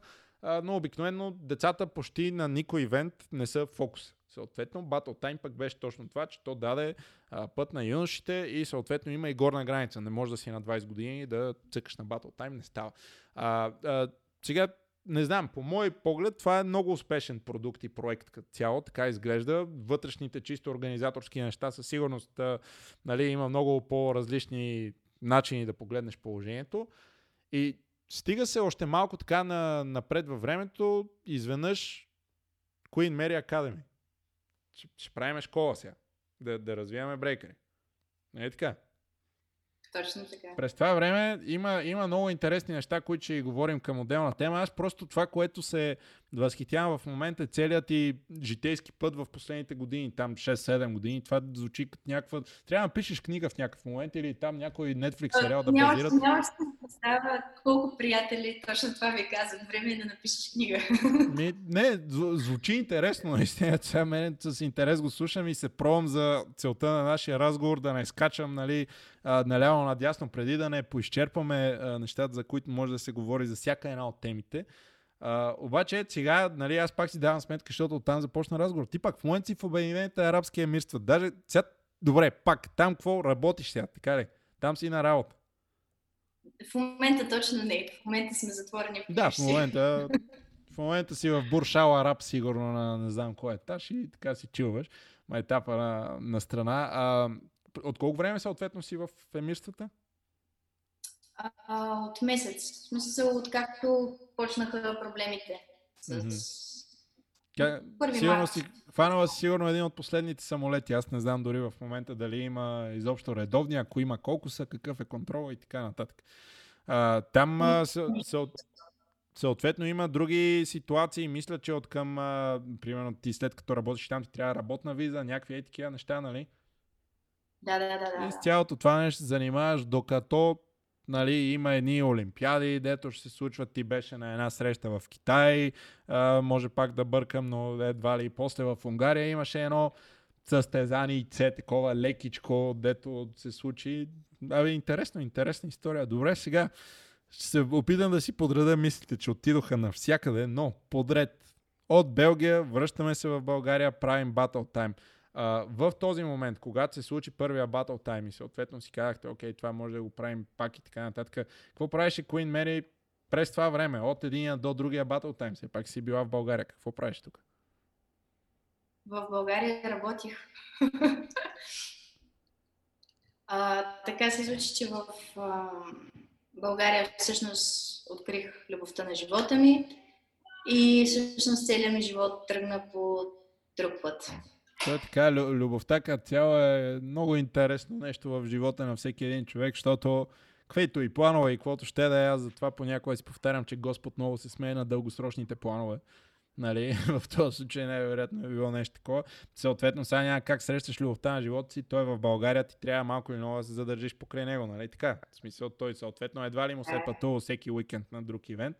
Но обикновено децата почти на никой ивент не са фокус. Съответно, Battle Time пък беше точно това, че то даде а, път на юношите и съответно има и горна граница. Не може да си на 20 години и да цъкаш на Battle Time, не става. А, а, сега, не знам, по мой поглед това е много успешен продукт и проект като цяло, така изглежда. Вътрешните чисто организаторски неща със сигурност а, нали, има много по-различни начини да погледнеш положението. И стига се още малко така на, напред във времето, изведнъж Queen Mary Academy. Ще, ще правим школа сега. Да, да развиваме брейкери. Не е така? Точно така. През това време има, има много интересни неща, които ще говорим към отделна тема. Аз просто това, което се възхитявам в момента е целият ти житейски път в последните години, там 6-7 години. Това звучи като някаква... Трябва да пишеш книга в някакъв момент или там някой Netflix сериал да Нямаш- базират. Нямаш да си представя колко приятели точно това ви казват. Време е да напишеш книга. Не, зв- звучи интересно, наистина. Сега мен с интерес го слушам и се пробвам за целта на нашия разговор да не скачам нали, наляво надясно, преди да не поизчерпаме нещата, за които може да се говори за всяка една от темите. А, обаче сега, нали, аз пак си давам сметка, защото оттам започна разговор. Ти пак в момента си в Обединените арабски емирства. Даже сега, добре, пак, там какво работиш сега, така ли? Там си на работа. В момента точно не. В момента сме затворени в Да, в момента, в момента си в Буршал Араб, сигурно на не знам кой етаж и така си чилваш. Ма етапа на, на страна. А, от колко време съответно си в емирствата? А, от месец. В смисъл, откакто почнаха проблемите с... Тя, Първи сигурно март. си, хванала си сигурно един от последните самолети. Аз не знам дори в момента дали има изобщо редовни, ако има колко са, какъв е контрол и така нататък. А, там а, са, са, съответно има други ситуации. Мисля, че от към, а, примерно ти след като работиш там, ти трябва работна виза, някакви е такива неща, нали? Да, да, да, да. И с цялото това нещо се занимаваш, докато нали, има едни олимпиади, дето ще се случват. Ти беше на една среща в Китай, а, може пак да бъркам, но едва ли после в Унгария имаше едно състезание це такова лекичко, дето се случи. Абе, интересно, интересна история. Добре, сега ще се опитам да си подреда мислите, че отидоха навсякъде, но подред. От Белгия връщаме се в България, правим Battle Time. В този момент, когато се случи първия Battle Time и съответно си казахте, окей, това може да го правим пак и така нататък, какво правеше Queen Mary през това време, от единия до другия Battle Time? Все пак си била в България. Какво правиш тук? В България работих. а, така се случи, че в а, България всъщност открих любовта на живота ми и всъщност целият ми живот тръгна по друг път. То е така, лю- любовта като цяло е много интересно нещо в живота на всеки един човек, защото каквито и планове и каквото ще да е, аз затова понякога си повтарям, че Господ много се смее на дългосрочните планове. Нали, в този случай най-вероятно е било нещо такова. Съответно, сега няма как срещаш любовта на живота си, той е в България, ти трябва малко или много да се задържиш покрай него, нали така? В смисъл, той съответно едва ли му се е пътува всеки уикенд на друг ивент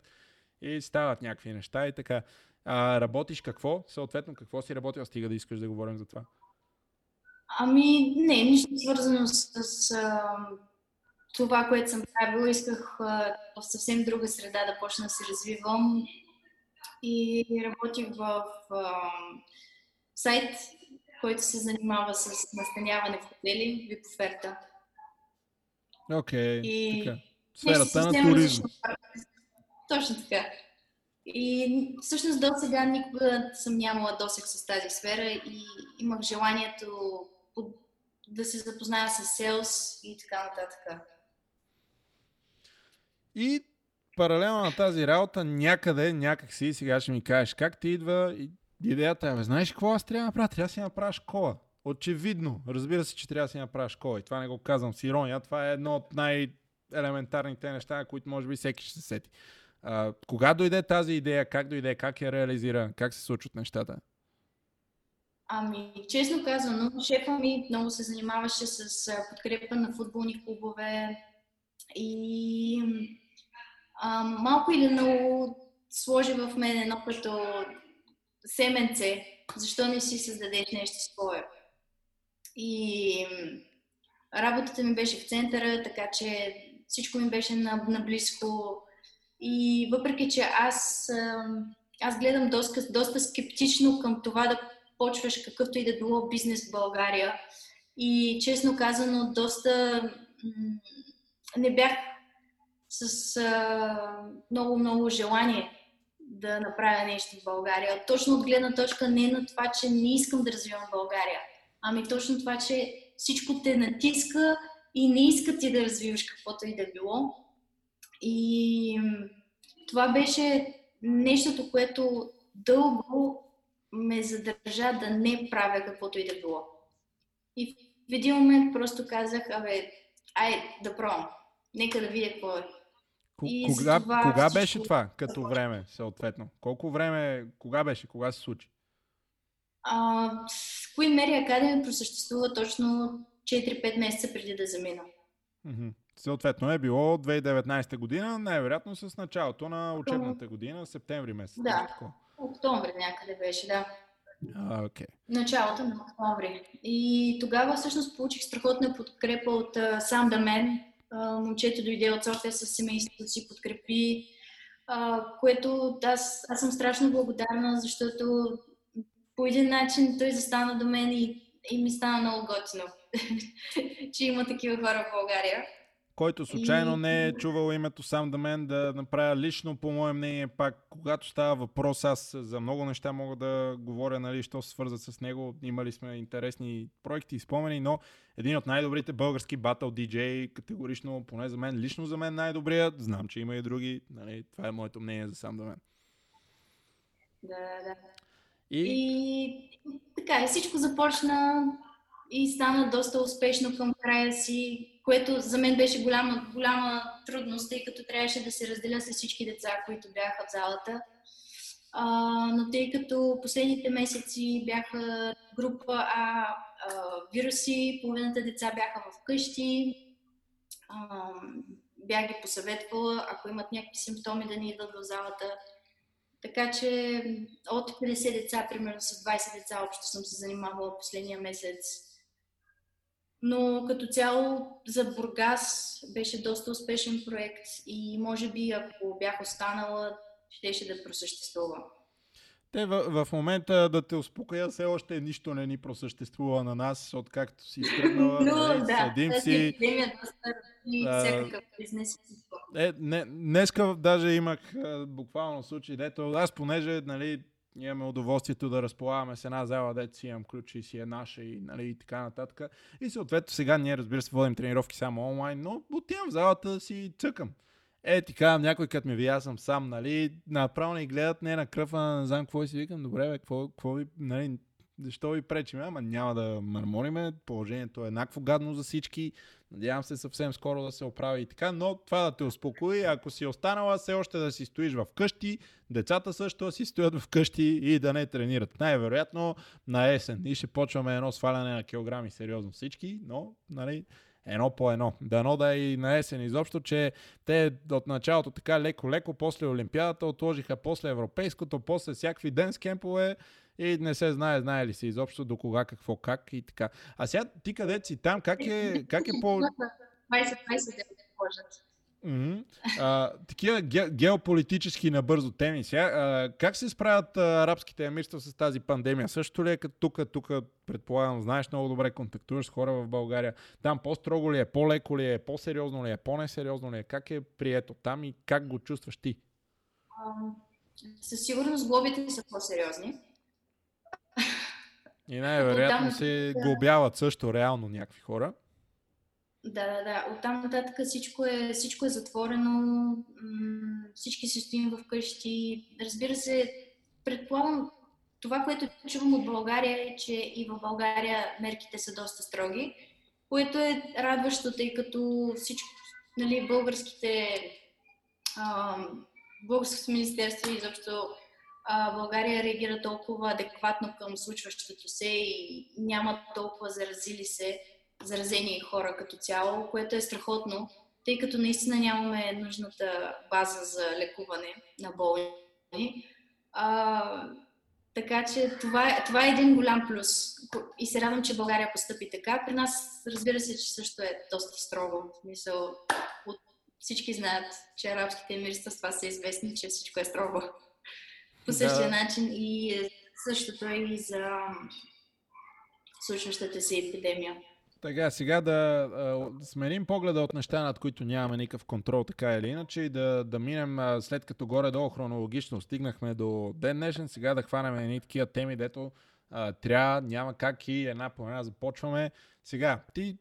и стават някакви неща и така. А, работиш какво? Съответно, какво си работил? Стига да искаш да говорим за това. Ами, не, нищо свързано с, с а, това, което съм правила. Исках а, в съвсем друга среда да почна да се развивам и работих в а, сайт, който се занимава с настаняване в хотели, вип оферта. Окей, okay, така. Сферата на туризма. Точно така. И всъщност до сега никога съм нямала досег с тази сфера и имах желанието да се запозная с селс и така нататък. И паралелно на тази работа, някъде, някак си, сега ще ми кажеш как ти идва идеята, бе, знаеш какво аз трябва да направя? Трябва да си направя школа. Очевидно. Разбира се, че трябва да си направя школа. И това не го казвам с ирония. Това е едно от най-елементарните неща, които може би всеки ще се сети. А, кога дойде тази идея? Как дойде? Как я реализира? Как се случват нещата? Ами, честно казано, шефа ми много се занимаваше с подкрепа на футболни клубове и а, малко или много сложи в мен едно като семенце, защо не си създадеш нещо свое. И работата ми беше в центъра, така че всичко ми беше наблизко. И въпреки, че аз, аз гледам доста, доста скептично към това да почваш какъвто и да било бизнес в България. И честно казано, доста не бях с много-много желание да направя нещо в България. Точно от гледна точка не на това, че не искам да развивам България, ами точно това, че всичко те натиска и не иска ти да развиваш каквото и да било. И това беше нещото, което дълго ме задържа да не правя каквото и да било. И в един момент просто казах, абе, ай, да пробвам. Нека да видя какво е. И кога, това кога всичко... беше това като време, съответно? Колко време, кога беше, кога се случи? А, Queen Mary Academy просъществува точно 4-5 месеца преди да замина. Mm-hmm. Съответно е било 2019 година, най-вероятно с началото на учебната година, септември месец. Да, октомври някъде беше, да. А, okay. Началото на октомври. И тогава всъщност получих страхотна подкрепа от uh, Сам Дамен, момчето дойде от София с семейството си, подкрепи, а, което аз, аз съм страшно благодарна, защото по един начин той застана до мен и, и ми стана много готино, че има такива хора в България който случайно и... не е чувал името сам да мен да направя лично, по мое мнение, пак, когато става въпрос, аз за много неща мога да говоря, нали, що се свързат с него. Имали сме интересни проекти и спомени, но един от най-добрите български батъл диджей, категорично, поне за мен, лично за мен най-добрият. Знам, че има и други. Нали, това е моето мнение за сам да мен. Да, да. И... и така, и всичко започна и стана доста успешно към края си което за мен беше голяма, голяма трудност, тъй като трябваше да се разделя с всички деца, които бяха в залата. А, но тъй като последните месеци бяха група А, а вируси, половината деца бяха в къщи, бях ги посъветвала, ако имат някакви симптоми да не идват в залата. Така че от 50 деца, примерно с 20 деца общо съм се занимавала последния месец но като цяло за Бургас беше доста успешен проект и може би ако бях останала, щеше да просъществува. Те в, в момента да те успокоя, все още нищо не ни просъществува на нас, откакто си изтръгнала. Но, нали, да, седим си. Всякакъв бизнес. Е, не, днеска даже имах буквално случай, дето аз понеже нали, имаме удоволствието да разполагаме с една зала, дето си имам ключи и си е наша и, нали, и така нататък. И съответно сега ние, разбира се, водим тренировки само онлайн, но отивам в залата да си цъкам. Е, ти казвам, някой като ми видя, съм сам, нали, направо ни гледат, не на кръва, не знам какво си викам, добре, бе, какво, какво ви, нали, защо ви пречим? Ама няма да мърмориме, положението е еднакво гадно за всички. Надявам се съвсем скоро да се оправи и така, но това да те успокои, ако си останала все още да си стоиш в къщи, децата също си стоят в къщи и да не тренират. Най-вероятно на есен. И ще почваме едно сваляне на килограми сериозно всички, но нали, едно по едно. Дано да е и на есен изобщо, че те от началото така леко-леко, после Олимпиадата отложиха, после Европейското, после всякакви ден кемпове и не се знае, знае ли се изобщо до кога, какво, как и така. А сега ти къде си там, как е, как е по... 20-29 Mm-hmm. А, такива ге, геополитически набързо теми. Сега, а, как се справят а, арабските емирства с тази пандемия? Също ли е като тук, тук предполагам, знаеш много добре, контактуваш с хора в България. Там по-строго ли е, по-леко ли е, по-сериозно ли е, по-несериозно ли е? Как е прието там и как го чувстваш ти? със сигурност глобите са по-сериозни. И най-вероятно се глобяват също реално някакви хора. Да, да, да. Оттам нататък всичко е, всичко е затворено, всички се стоим вкъщи. Разбира се, предполагам, това, което чувам от България е, че и в България мерките са доста строги, което е радващо, тъй като всичко, нали, българските а, българското министерство и изобщо България реагира толкова адекватно към случващото се и няма толкова заразили се, заразени хора като цяло, което е страхотно, тъй като наистина нямаме нужната база за лекуване на болни. А, така че това е, това е един голям плюс. И се радвам, че България постъпи така. При нас, разбира се, че също е доста строго. В смисъл, от, всички знаят, че арабските емирства с това са известни, че всичко е строго. По същия да. начин и е, същото е и за случващата се епидемия. Така, сега да а, сменим погледа от неща, над които нямаме никакъв контрол, така или иначе, и да, да минем а, след като горе-долу хронологично стигнахме до ден днешен, сега да хванем едни такива теми, дето а, трябва, няма как и една по една започваме. Сега, ти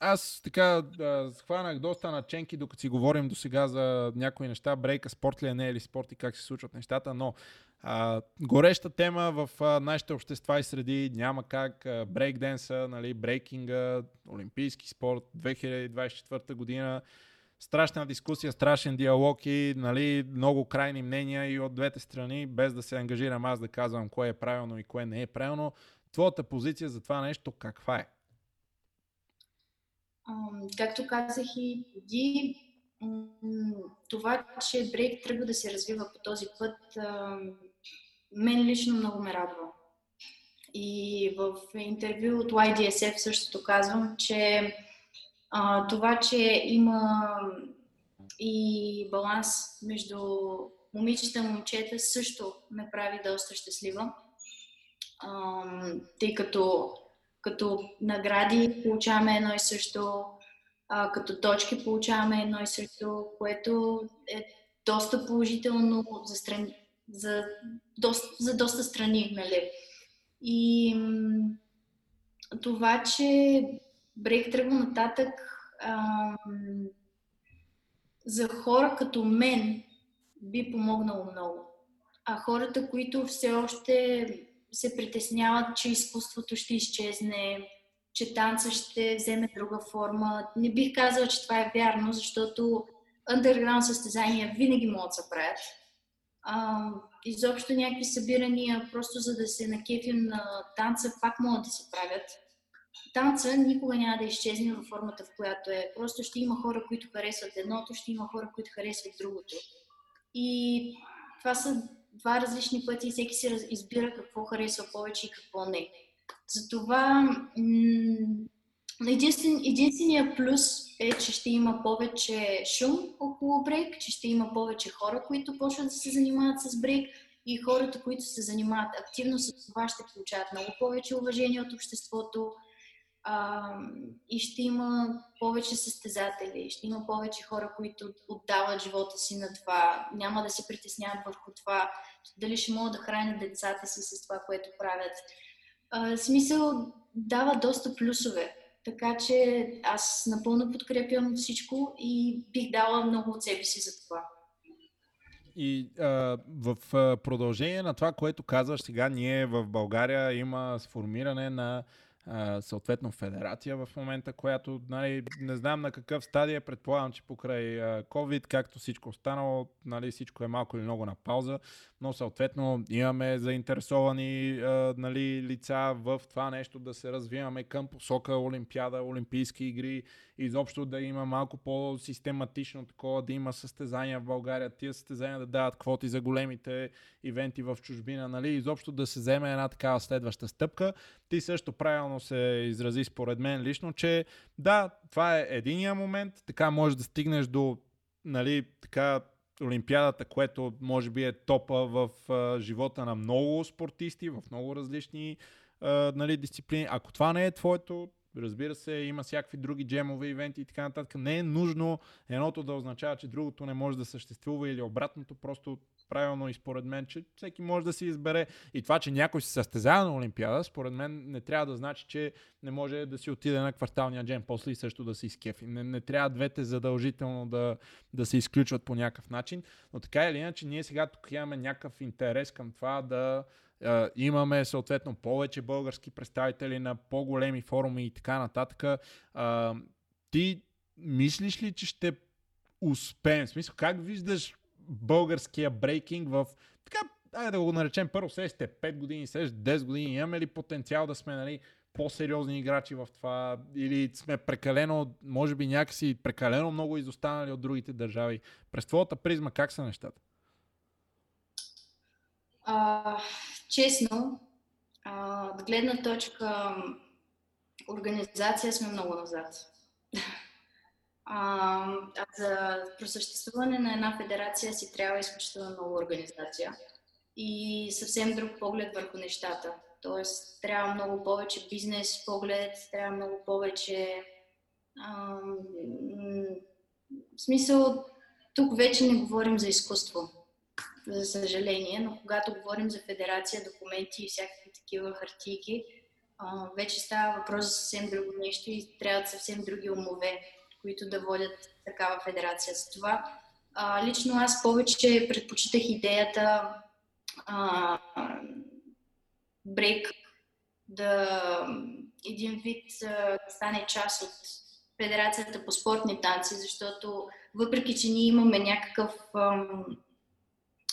аз така а, схванах доста наченки, докато си говорим до сега за някои неща, брейка, спорт ли е, не е ли спорт и как се случват нещата, но а, гореща тема в а, нашите общества и среди няма как. Брейкденса, нали, брейкинга, олимпийски спорт, 2024 година. Страшна дискусия, страшен диалог и нали, много крайни мнения и от двете страни, без да се ангажирам аз да казвам кое е правилно и кое не е правилно. Твоята позиция за това нещо каква е? Както казах и преди, това, че брейк тръгва да се развива по този път, мен лично много ме радва. И в интервю от YDSF същото казвам, че а, това, че има и баланс между момичета и момчета също ме прави доста щастлива. А, тъй като като награди получаваме едно и също, а, като точки получаваме едно и също, което е доста положително за, страни, за, доста, за доста страни. Нали? И това, че брейк тръгва нататък, ам, за хора като мен би помогнало много. А хората, които все още се притесняват, че изкуството ще изчезне, че танца ще вземе друга форма. Не бих казала, че това е вярно, защото underground състезания винаги могат да се правят. А, изобщо някакви събирания, просто за да се накефим на танца, пак могат да се правят. Танца никога няма да изчезне във формата, в която е. Просто ще има хора, които харесват едното, ще има хора, които харесват другото. И това са два различни пъти и всеки си избира какво харесва повече и какво не. Затова единствен, единствения плюс е, че ще има повече шум около брейк, че ще има повече хора, които почват да се занимават с брейк и хората, които се занимават активно с това, ще получават много повече уважение от обществото, а, и ще има повече състезатели, ще има повече хора, които отдават живота си на това, няма да се притесняват върху това, дали ще могат да хранят децата си с това, което правят. А, смисъл дава доста плюсове, така че аз напълно подкрепям всичко и бих дала много от себе си за това. и а, в а, продължение на това, което казваш сега, ние в България има сформиране на съответно федерация в момента, която нали, не знам на какъв стадий е, предполагам, че покрай COVID, както всичко останало, нали, всичко е малко или много на пауза, но съответно имаме заинтересовани нали, лица в това нещо да се развиваме към посока Олимпиада, Олимпийски игри, изобщо да има малко по-систематично такова, да има състезания в България, тия състезания да дават квоти за големите ивенти в чужбина, нали, изобщо да се вземе една такава следваща стъпка. Ти също правилно се изрази според мен лично, че да, това е единия момент, така може да стигнеш до нали, така Олимпиадата, което може би е топа в а, живота на много спортисти, в много различни а, нали, дисциплини. Ако това не е твоето, разбира се, има всякакви други джемове, ивенти и така нататък. Не е нужно едното да означава, че другото не може да съществува или обратното, просто правилно и според мен, че всеки може да си избере. И това, че някой се състезава на Олимпиада, според мен не трябва да значи, че не може да си отиде на кварталния джем после и също да се изкефи. Не, не трябва двете задължително да, да се изключват по някакъв начин. Но така или иначе, ние сега тук имаме някакъв интерес към това да Имаме съответно повече български представители на по-големи форуми и така нататък. Uh, ти мислиш ли, че ще успеем? В смисъл, как виждаш българския брейкинг в така, айде да го наречем първо, сте 5 години, след 10 години, имаме ли потенциал да сме нали, по-сериозни играчи в това или сме прекалено, може би някакси прекалено много изостанали от другите държави. През твоята призма как са нещата? А, честно, а, от гледна точка организация сме много назад. А, за просъществуване на една федерация си трябва изключително много организация и съвсем друг поглед върху нещата. Тоест, трябва много повече бизнес поглед, трябва много повече. А, в смисъл, тук вече не говорим за изкуство, за съжаление, но когато говорим за федерация, документи и всякакви такива хартийки, вече става въпрос за съвсем друго нещо и трябват съвсем други умове които да водят такава федерация. За това лично аз повече предпочитах идеята брейк да един вид стане част от Федерацията по спортни танци, защото въпреки, че ние имаме някакъв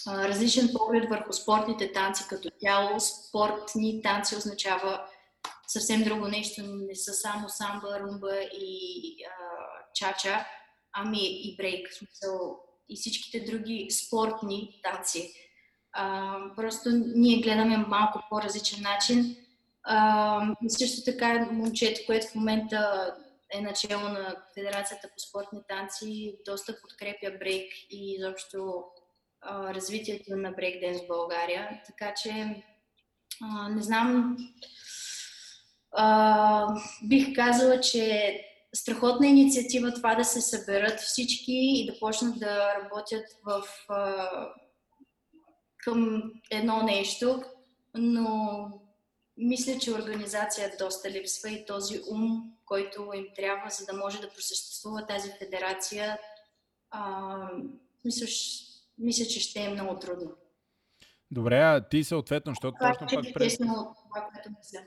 различен поглед върху спортните танци като тяло, спортни танци означава съвсем друго нещо. Не са само самба, румба и а, чача, ами и брейк, и всичките други спортни танци. А, просто ние гледаме малко по-различен начин. А, също така момчето, което в момента е начало на Федерацията по спортни танци, доста подкрепя брейк и изобщо развитието на брейк в България. Така че а, не знам, а, бих казала, че страхотна инициатива това да се съберат всички и да почнат да работят в, а, към едно нещо, но мисля, че организация доста липсва и този ум, който им трябва, за да може да просъществува тази федерация, а, мисля, мисля, че ще е много трудно. Добре, а ти съответно, защото това, точно пак... Пред... Това, което мисля.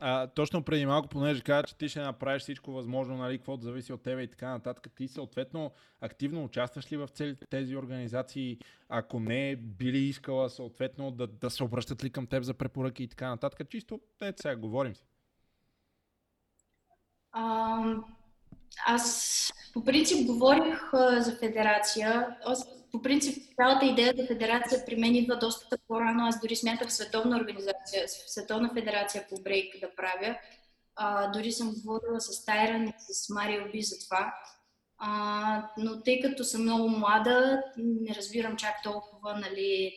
А, точно преди малко, понеже каза, че ти ще направиш всичко възможно, нали, каквото зависи от тебе и така нататък, ти съответно активно участваш ли в целите тези организации, ако не били искала съответно да, да се обръщат ли към теб за препоръки и така нататък, чисто, те сега говорим си. А, аз по принцип говорих за федерация. Аз по принцип, цялата идея за федерация при мен идва доста по-рано. Аз дори смятах световна организация, световна федерация по брейк да правя. А, дори съм говорила с Тайран и с Марио Би за това. А, но тъй като съм много млада, не разбирам чак толкова, нали,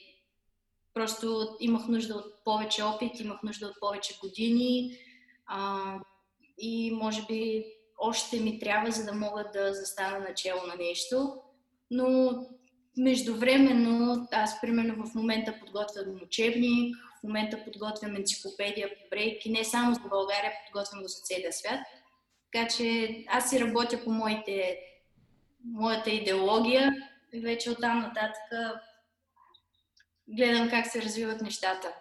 просто имах нужда от повече опит, имах нужда от повече години а, и може би още ми трябва, за да мога да застана начало на нещо. Но Междувременно, аз примерно в момента подготвям учебник, в момента подготвям енциклопедия по брейк и не само за България, подготвям го за целия свят. Така че аз си работя по моите, моята идеология и вече оттам нататък гледам как се развиват нещата.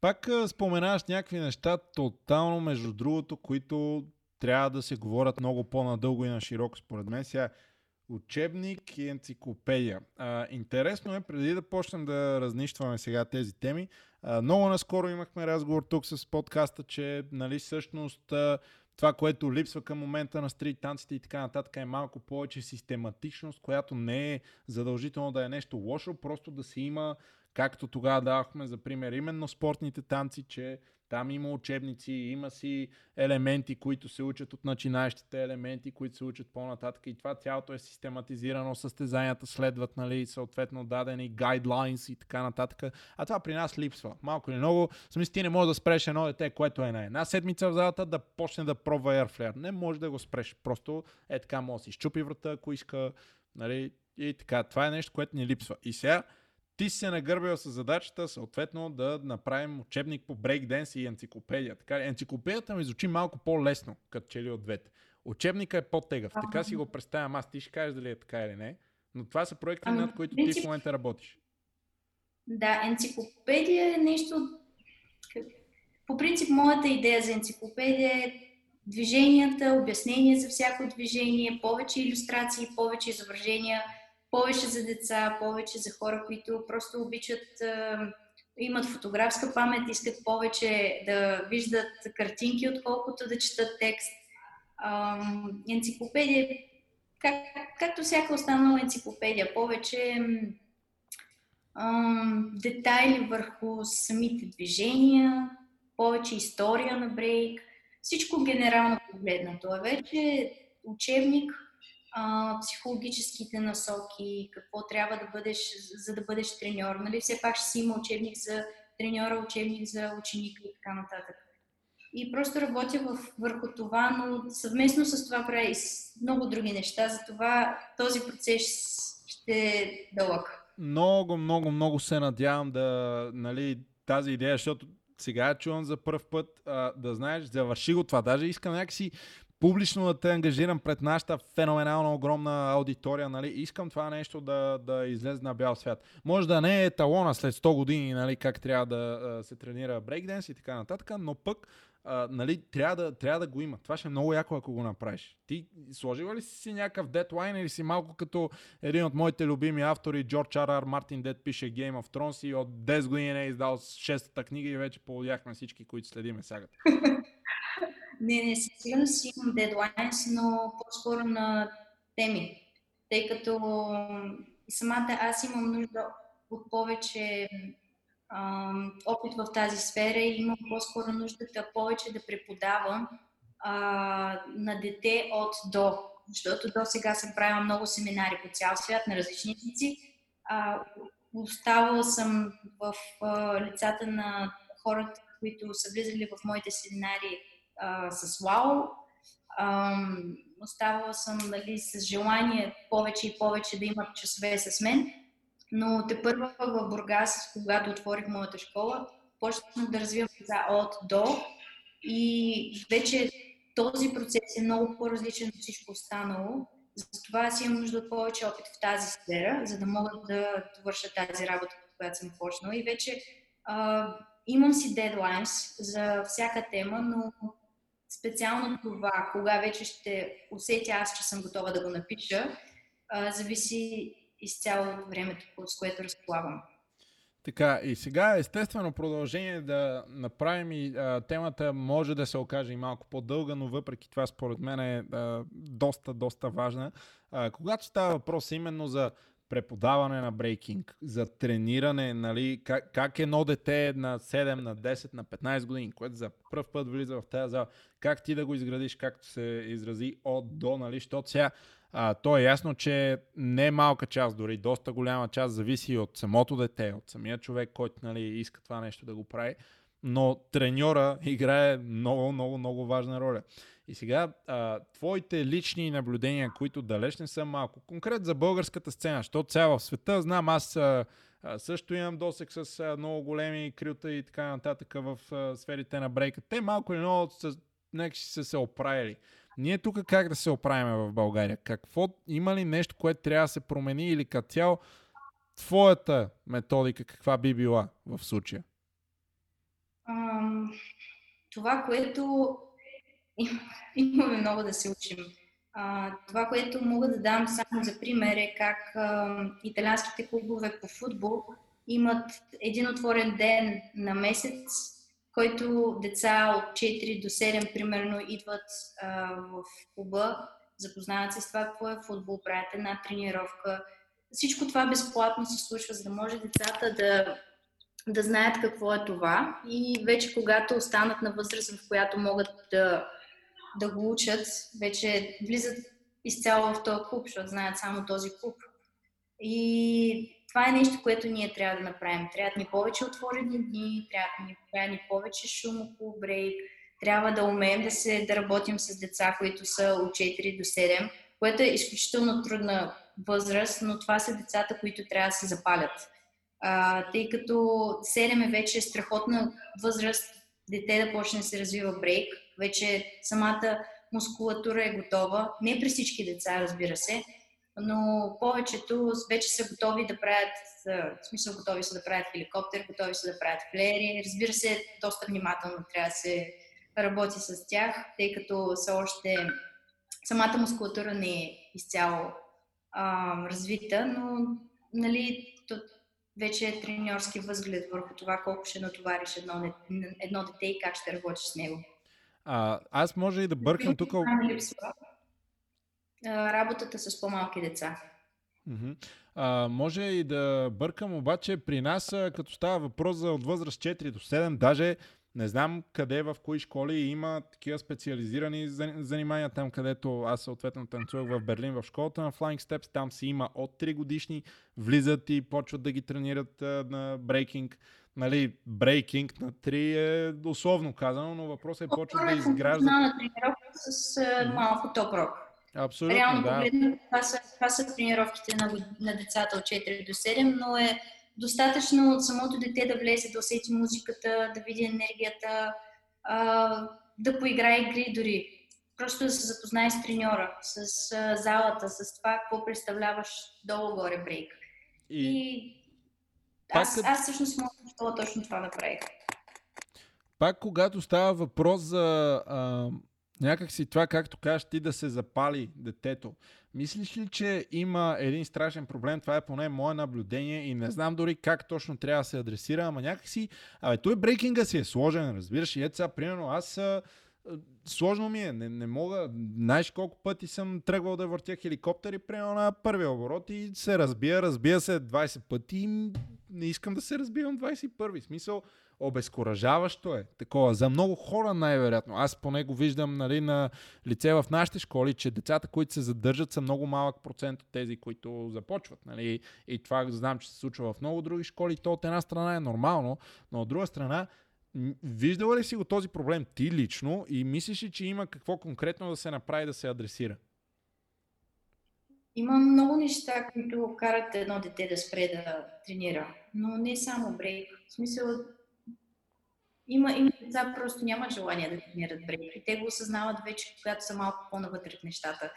Пак споменаваш някакви неща, тотално между другото, които трябва да се говорят много по-надълго и на широко, според мен. Сега, учебник и енциклопедия. А, интересно е, преди да почнем да разнищваме сега тези теми, а, много наскоро имахме разговор тук с подкаста, че нали, всъщност а, това, което липсва към момента на стрит танците и така нататък е малко повече систематичност, която не е задължително да е нещо лошо, просто да се има, както тогава давахме за пример, именно спортните танци, че там има учебници, има си елементи, които се учат от начинаещите елементи, които се учат по-нататък и това цялото е систематизирано, състезанията следват, нали, съответно дадени гайдлайнс и така нататък. А това при нас липсва. Малко или много. В смисъл, ти не можеш да спреш едно дете, което е на една седмица в залата, да почне да пробва Airflare. Не може да го спреш. Просто е така, може да си щупи врата, ако иска. Нали, и така. Това е нещо, което ни липсва. И сега ти си се нагърбил с задачата, съответно, да направим учебник по брейкденс и енциклопедия. Така, енциклопедията ми звучи малко по-лесно, като че ли от двете. Учебника е по-тегъв. Така си го представям аз. Ти ще кажеш дали е така или не. Но това са проекти, над които ти в момента работиш. Да, енциклопедия е нещо... По принцип, моята идея за енциклопедия е движенията, обяснения за всяко движение, повече иллюстрации, повече изображения – повече за деца, повече за хора, които просто обичат, имат фотографска памет, искат повече да виждат картинки, отколкото да четат текст. енциклопедия, как, както всяка останала енциклопедия, повече детайли върху самите движения, повече история на брейк, всичко генерално погледнато. А вече учебник, а, психологическите насоки, какво трябва да бъдеш, за да бъдеш треньор. Нали? Все пак ще си има учебник за треньора, учебник за ученика и така нататък. И просто работя в, върху това, но съвместно с това правя и много други неща. Затова този процес ще е дълъг. Много, много, много се надявам да, нали, тази идея, защото сега чувам за първ път, а, да знаеш, завърши го това. Даже искам някакси публично да те ангажирам пред нашата феноменална огромна аудитория, нали, искам това нещо да, да излезе на бял свят. Може да не е талона след 100 години, нали, как трябва да се тренира брейкденс и така нататък, но пък а, нали, трябва, да, трябва да го има. Това ще е много яко, ако го направиш. Ти сложила ли си някакъв дедлайн или си малко като един от моите любими автори, Джордж Ар Мартин Дед пише Game of Thrones и от 10 години е издал 6-та книга и вече поводяхме всички, които следиме сагата. Не, не, със сигурност имам дедлайнс, но по-скоро на теми. Тъй като самата аз имам нужда от повече ам, опит в тази сфера и имам по-скоро нуждата повече да преподавам а, на дете от до. Защото до сега съм правила много семинари по цял свят на различни езици. оставала съм в а, лицата на хората, които са влизали в моите семинари а, с ВАУ. оставала съм нали, с желание повече и повече да имат часове с мен, но те първа в Бургас, когато отворих моята школа, почнах да развивам за от до и вече този процес е много по-различен от всичко останало. Затова аз имам нужда от повече опит в тази сфера, за да мога да довърша тази работа, която съм почнала. И вече а, имам си дедлайнс за всяка тема, но специално това, кога вече ще усетя аз, че съм готова да го напиша, зависи изцяло от времето, с което разполагам. Така, и сега естествено продължение да направим и а, темата може да се окаже и малко по-дълга, но въпреки това според мен е а, доста, доста важна. А, когато става въпрос именно за преподаване на брейкинг, за трениране, нали, как, как едно дете на 7, на 10, на 15 години, което за първ път влиза в тази зала, как ти да го изградиш, както се изрази от до, нали, защото сега а, то е ясно, че не е малка част, дори доста голяма част зависи от самото дете, от самия човек, който нали, иска това нещо да го прави, но треньора играе много, много, много важна роля. И сега, а, твоите лични наблюдения, които далеч не са малко, конкрет за българската сцена, защото сега в света, знам, аз а, също имам досек с а, много големи крилта и така нататък в а, сферите на брейка. Те малко или много са, нека са се оправили. Ние тук как да се оправим в България? Какво, има ли нещо, което трябва да се промени или като цяло твоята методика каква би била в случая? Ам, това, което имаме много да се учим. А, това, което мога да дам само за пример е как а, италианските клубове по футбол имат един отворен ден на месец, който деца от 4 до 7 примерно идват а, в клуба, запознават се с това какво е футбол, правят една тренировка. Всичко това безплатно се случва, за да може децата да, да знаят какво е това и вече когато останат на възраст, в която могат да, да го учат, вече влизат изцяло в този клуб, защото знаят само този клуб. И това е нещо, което ние трябва да направим. Трябва ни повече отворени дни, трябва ни, трябва ни повече шум около брейк, трябва да умеем да, се, да работим с деца, които са от 4 до 7, което е изключително трудна възраст, но това са децата, които трябва да се запалят. А, тъй като 7 е вече страхотна възраст дете да почне да се развива брейк, вече самата мускулатура е готова. Не при всички деца, разбира се, но повечето вече са готови да правят, в смисъл готови са да правят хеликоптер, готови са да правят флери. Разбира се, доста внимателно трябва да се работи с тях, тъй като са още самата мускулатура не е изцяло а, развита, но нали, вече е треньорски възглед върху това колко ще натовариш едно, едно дете и как ще работиш с него. А, аз може и да бъркам тук работата с по-малки деца. А, може и да бъркам, обаче при нас, като става въпрос за от възраст 4 до 7, даже не знам къде, в кои школи има такива специализирани занимания, там където аз съответно танцувах в Берлин, в школата на Flying Steps, там си има от 3 годишни, влизат и почват да ги тренират а, на брейкинг. Нали, брейкинг на 3 е условно казано, но въпросът е почват да изграждат. на тренировка с а, малко топ-рок. Абсолютно, Реално да. погледнато, това са, това са тренировките на, на децата от 4 до 7, но е достатъчно от самото дете да влезе, да усети музиката, да види енергията, а, да поиграе игри дори. Просто да се запознае с треньора, с а, залата, с това, какво представляваш долу-горе брейк. И, и аз, аз всъщност мога точно това направих. Пак когато става въпрос за а, някакси това, както кажеш ти, да се запали детето. Мислиш ли, че има един страшен проблем? Това е поне мое наблюдение и не знам дори как точно трябва да се адресира, ама някакси... Абе, той брейкинга си е сложен, разбираш. И ето сега, примерно, аз сложно ми е, не, не мога. Знаеш колко пъти съм тръгвал да въртя хеликоптери, примерно на първия оборот и се разбия, разбия се 20 пъти и не искам да се разбивам 21. Смисъл, обезкуражаващо е такова. За много хора най-вероятно. Аз поне го виждам нали, на лице в нашите школи, че децата, които се задържат, са много малък процент от тези, които започват. Нали. И това знам, че се случва в много други школи. То от една страна е нормално, но от друга страна Виждала ли си го този проблем ти лично и мислиш ли, че има какво конкретно да се направи да се адресира? Има много неща, които карат едно дете да спре да тренира, но не само брейк. В смисъл, има, има деца, просто нямат желание да тренират брейк и те го осъзнават вече, когато са малко по-навътре в нещата.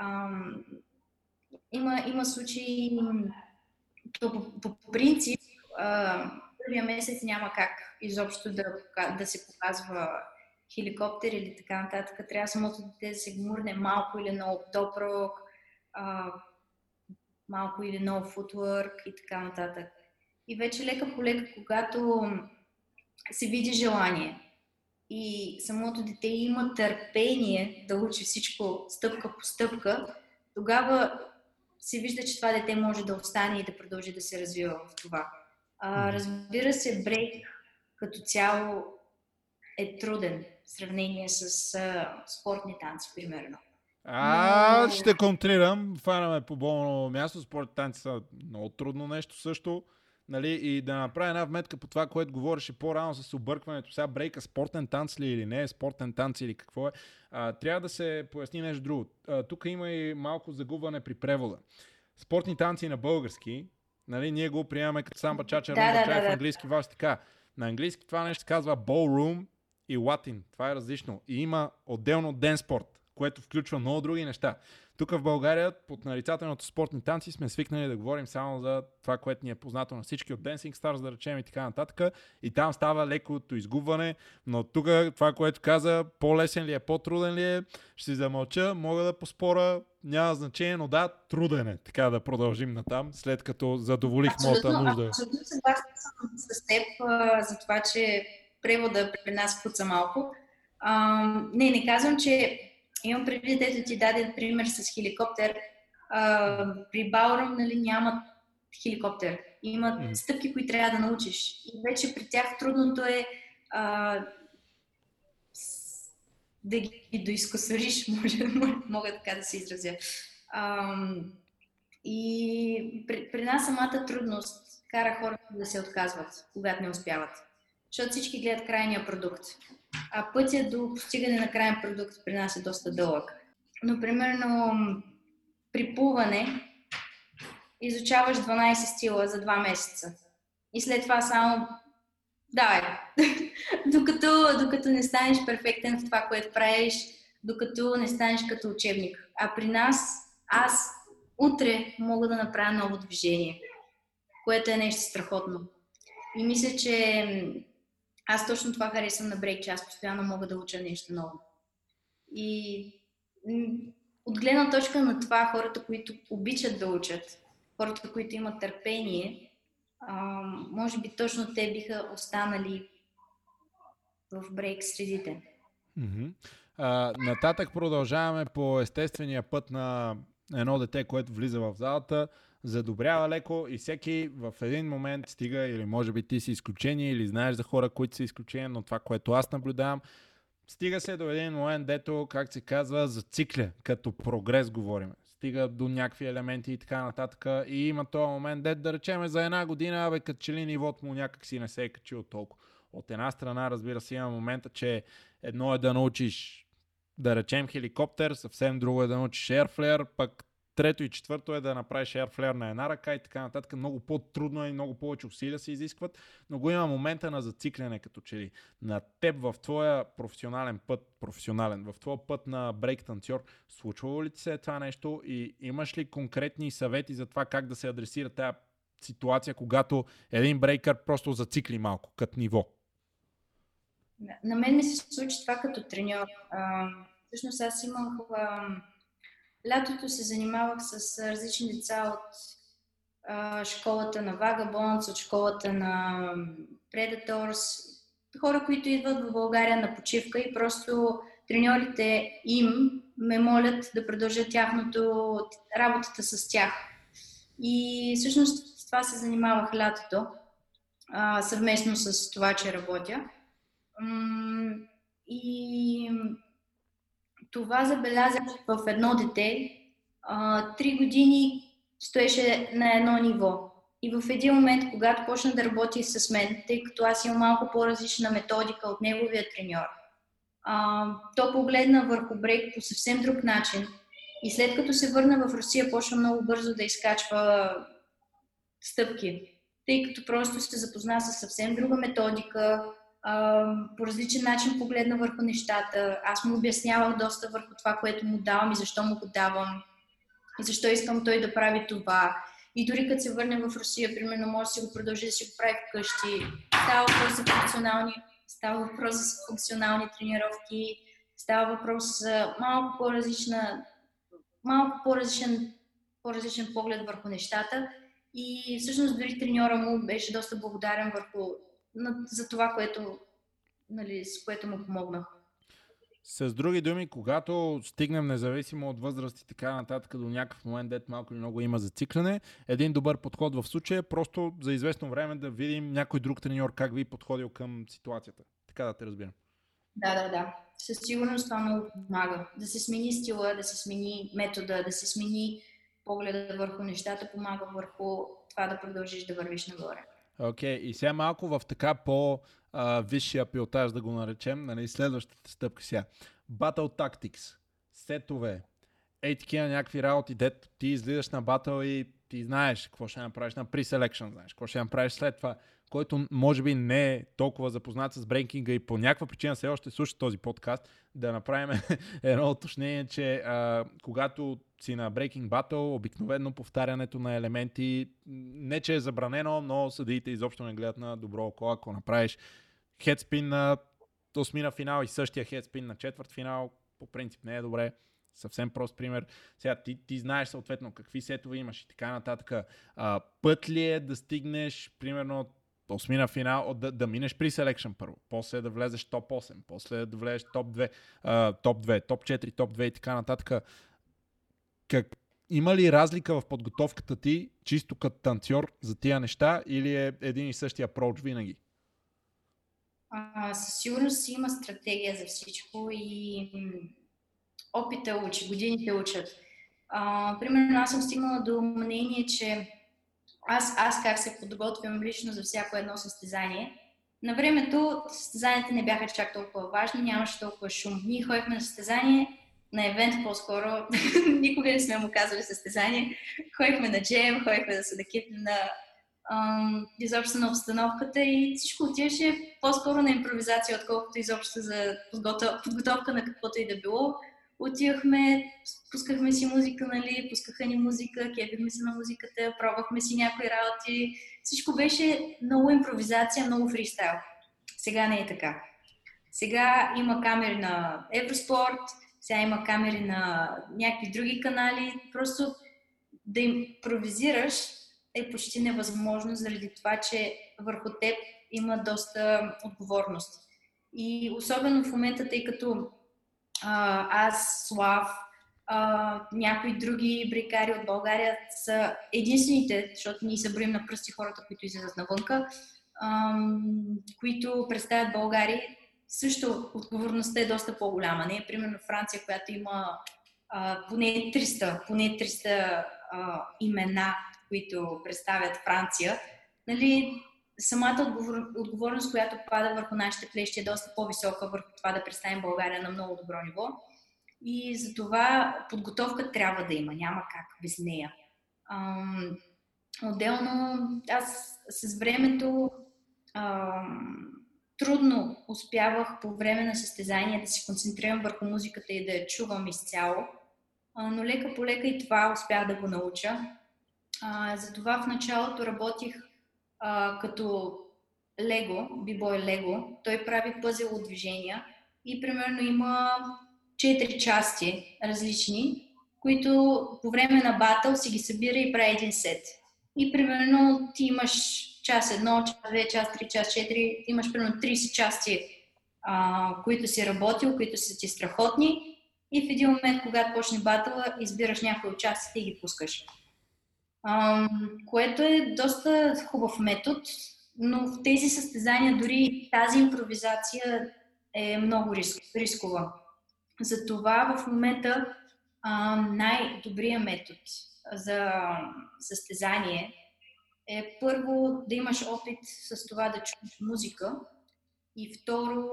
Ам, има, има случаи, то по, по, по принцип, първия месец няма как изобщо да, да се показва хеликоптер или така нататък. Трябва самото дете да се гмурне малко или много допрок, а, малко или много футворк и така нататък. И вече лека по лека, когато се види желание и самото дете има търпение да учи всичко стъпка по стъпка, тогава се вижда, че това дете може да остане и да продължи да се развива в това. А, разбира се, брейк като цяло е труден в сравнение с а, спортни танци, примерно. А, Но... ще контрирам. Фанаме по болно място. Спортни танци са много трудно нещо също. Нали, и да направя една вметка по това, което говореше по-рано с объркването. Сега брейка спортен танц ли или не е спортен танц или какво е. А, трябва да се поясни нещо друго. А, тук има и малко загубване при превода. Спортни танци на български, нали, ние го приемаме като самба чача, да, да, да, да, в английски вас така. На английски това нещо се казва ballroom и латин. Това е различно. И има отделно ден спорт, което включва много други неща. Тук в България под нарицателното спортни танци сме свикнали да говорим само за това, което ни е познато на всички от Dancing Stars, да речем и така нататък. И там става лекото изгубване, но тук това, което каза, по-лесен ли е, по-труден ли е, ще си замълча, мога да поспора, няма значение, но да, труден е. Така да продължим натам, след като задоволих абсолютно, моята нужда. Абсолютно съгласна съм с теб а, за това, че превода при нас пуца малко. А, не, не казвам, че имам предвид, ето ти даде пример с хеликоптер. А, при Баурам нали, няма хеликоптер. Има mm. стъпки, които трябва да научиш. И вече при тях трудното е а, да ги доискосориш, може, мога така да се изразя. А, и при, при нас самата трудност кара хората да се отказват, когато не успяват. Защото всички гледат крайния продукт а пътя до постигане на крайен продукт при нас е доста дълъг. Но, примерно, при плуване изучаваш 12 стила за 2 месеца. И след това само давай. докато, докато не станеш перфектен в това, което правиш, докато не станеш като учебник. А при нас, аз утре мога да направя ново движение, което е нещо страхотно. И мисля, че аз точно това харесвам на брейк, че аз постоянно мога да уча нещо ново. И от гледна точка на това, хората, които обичат да учат, хората, които имат търпение, може би точно те биха останали в брейк средите. Mm-hmm. А, нататък продължаваме по естествения път на едно дете, което влиза в залата задобрява леко и всеки в един момент стига, или може би ти си изключение, или знаеш за хора, които са изключения, но това, което аз наблюдавам, стига се до един момент, дето, как се казва, зацикля, като прогрес говорим. Стига до някакви елементи и така нататък. И има този момент, дето да речеме за една година, бе, като че ли нивото му някак си не се е качило толкова. От една страна, разбира се, има момента, че едно е да научиш да речем хеликоптер, съвсем друго е да научиш Airflare, пък Трето и четвърто е да направиш airflare на една ръка и така нататък. Много по-трудно е и много повече усилия се изискват, но го има момента на зацикляне като че ли. На теб в твоя професионален път, професионален, в твоя път на брейк танцор, случвало ли ти се това нещо и имаш ли конкретни съвети за това как да се адресира тази ситуация, когато един брейкър просто зацикли малко като ниво? На мен ми се случи това като треньор. всъщност аз имах Лятото се занимавах с различни деца от а, школата на Vagabonds, от школата на Predators, хора, които идват в България на почивка и просто треньорите им ме молят да продължа тяхното, работата с тях. И всъщност с това се занимавах лятото, а, съвместно с това, че работя. И това забелязах в едно дете. Три години стоеше на едно ниво. И в един момент, когато почна да работи с мен, тъй като аз имам малко по-различна методика от неговия треньор, а, то погледна върху брейк по съвсем друг начин. И след като се върна в Русия, почна много бързо да изкачва стъпки, тъй като просто се запозна с съвсем друга методика, по различен начин погледна върху нещата. Аз му обяснявах доста върху това, което му давам и защо му го давам. И защо искам той да прави това. И дори като се върне в Русия, примерно, може да си го продължи да си го прави вкъщи. Става въпрос за функционални, става въпрос за функционални тренировки, става въпрос за малко по-различна, малко по-различен, по-различен поглед върху нещата. И всъщност дори треньора му беше доста благодарен върху за това, което, нали, с което му помогнах. С други думи, когато стигнем независимо от възраст и така нататък до някакъв момент, дет малко или много има зацикляне, един добър подход в случая е просто за известно време да видим някой друг треньор как ви е подходил към ситуацията. Така да те разбирам. Да, да, да. Със сигурност това много помага. Да се смени стила, да се смени метода, да се смени погледа върху нещата, помага върху това да продължиш да вървиш нагоре. Окей, okay. и сега малко в така по-висшия пилотаж да го наречем, нали, следващата стъпка сега. Battle Tactics, сетове, ей такива някакви работи, дето ти излизаш на батъл и ти знаеш какво ще направиш на pre-selection, знаеш какво ще направиш след това, който може би не е толкова запознат с брейкинга и по някаква причина все още слуша този подкаст, да направим едно уточнение, че а, когато си на Breaking Battle, обикновено повтарянето на елементи не че е забранено, но съдиите изобщо не гледат на добро око, ако направиш хедспин на осмина финал и същия хедспин на четвърт финал, по принцип не е добре. Съвсем прост пример. Сега ти, ти знаеш съответно какви сетове имаш и така нататък. А, път ли е да стигнеш, примерно, от осмина финал, да, да минеш при селекшн първо, после да влезеш топ 8, после да влезеш топ 2, а, топ 2, топ 4, топ 2 и така нататък. Как, има ли разлика в подготовката ти, чисто като танцор за тия неща или е един и същия approach винаги? А, със сигурност има стратегия за всичко и опита учи, годините учат. А, примерно аз съм стигнала до мнение, че аз, аз как се подготвям лично за всяко едно състезание. На времето състезанията не бяха чак толкова важни, нямаше толкова шум. Ние ходихме на състезание, на евент по-скоро, никога не сме му казали състезание. Ходихме на джем, ходихме да се накипнем на ам, изобщо на обстановката и всичко отиваше по-скоро на импровизация, отколкото изобщо за подготовка на каквото и да било отивахме, пускахме си музика, нали, пускаха ни музика, кефихме се на музиката, пробвахме си някои работи. Всичко беше много импровизация, много фристайл. Сега не е така. Сега има камери на Евроспорт, сега има камери на някакви други канали. Просто да импровизираш е почти невъзможно заради това, че върху теб има доста отговорност. И особено в момента, тъй като аз, Слав, а, някои други брикари от България са единствените, защото ние се на пръсти хората, които излизат навънка, а, които представят България. Също отговорността е доста по-голяма. Не е примерно Франция, която има а, поне 300, поне 300 а, имена, които представят Франция. Нали, самата отговор, отговорност, която пада върху нашите плещи е доста по-висока върху това да представим България на много добро ниво. И за това подготовка трябва да има, няма как без нея. Ам, отделно, аз с времето ам, трудно успявах по време на състезания да се концентрирам върху музиката и да я чувам изцяло, а, но лека по лека и това успях да го науча. А, затова в началото работих а, като Лего, бибой Лего, той прави пъзел движения и примерно има четири части различни, които по време на батъл си ги събира и прави един сет. И примерно ти имаш час едно, час две, час три, час четири, имаш примерно 30 части, а, които си работил, които са ти страхотни и в един момент, когато почне батъла, избираш някои от частите и ги пускаш което е доста хубав метод, но в тези състезания дори тази импровизация е много риск, рискова. Затова в момента най-добрият метод за състезание е първо да имаш опит с това да чуеш музика и второ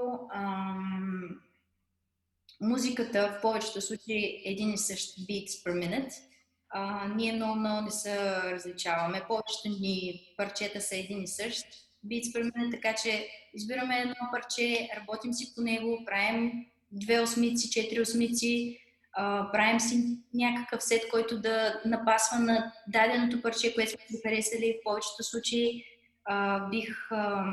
музиката в повечето случаи е един и същ beats per minute – а, ние много, много не се различаваме. Повечето ни парчета са един и същ. Per minute, така че избираме едно парче, работим си по него, правим две осмици, четири осмици, а, правим си някакъв сет, който да напасва на даденото парче, което сме харесали. В повечето случаи а, бих а,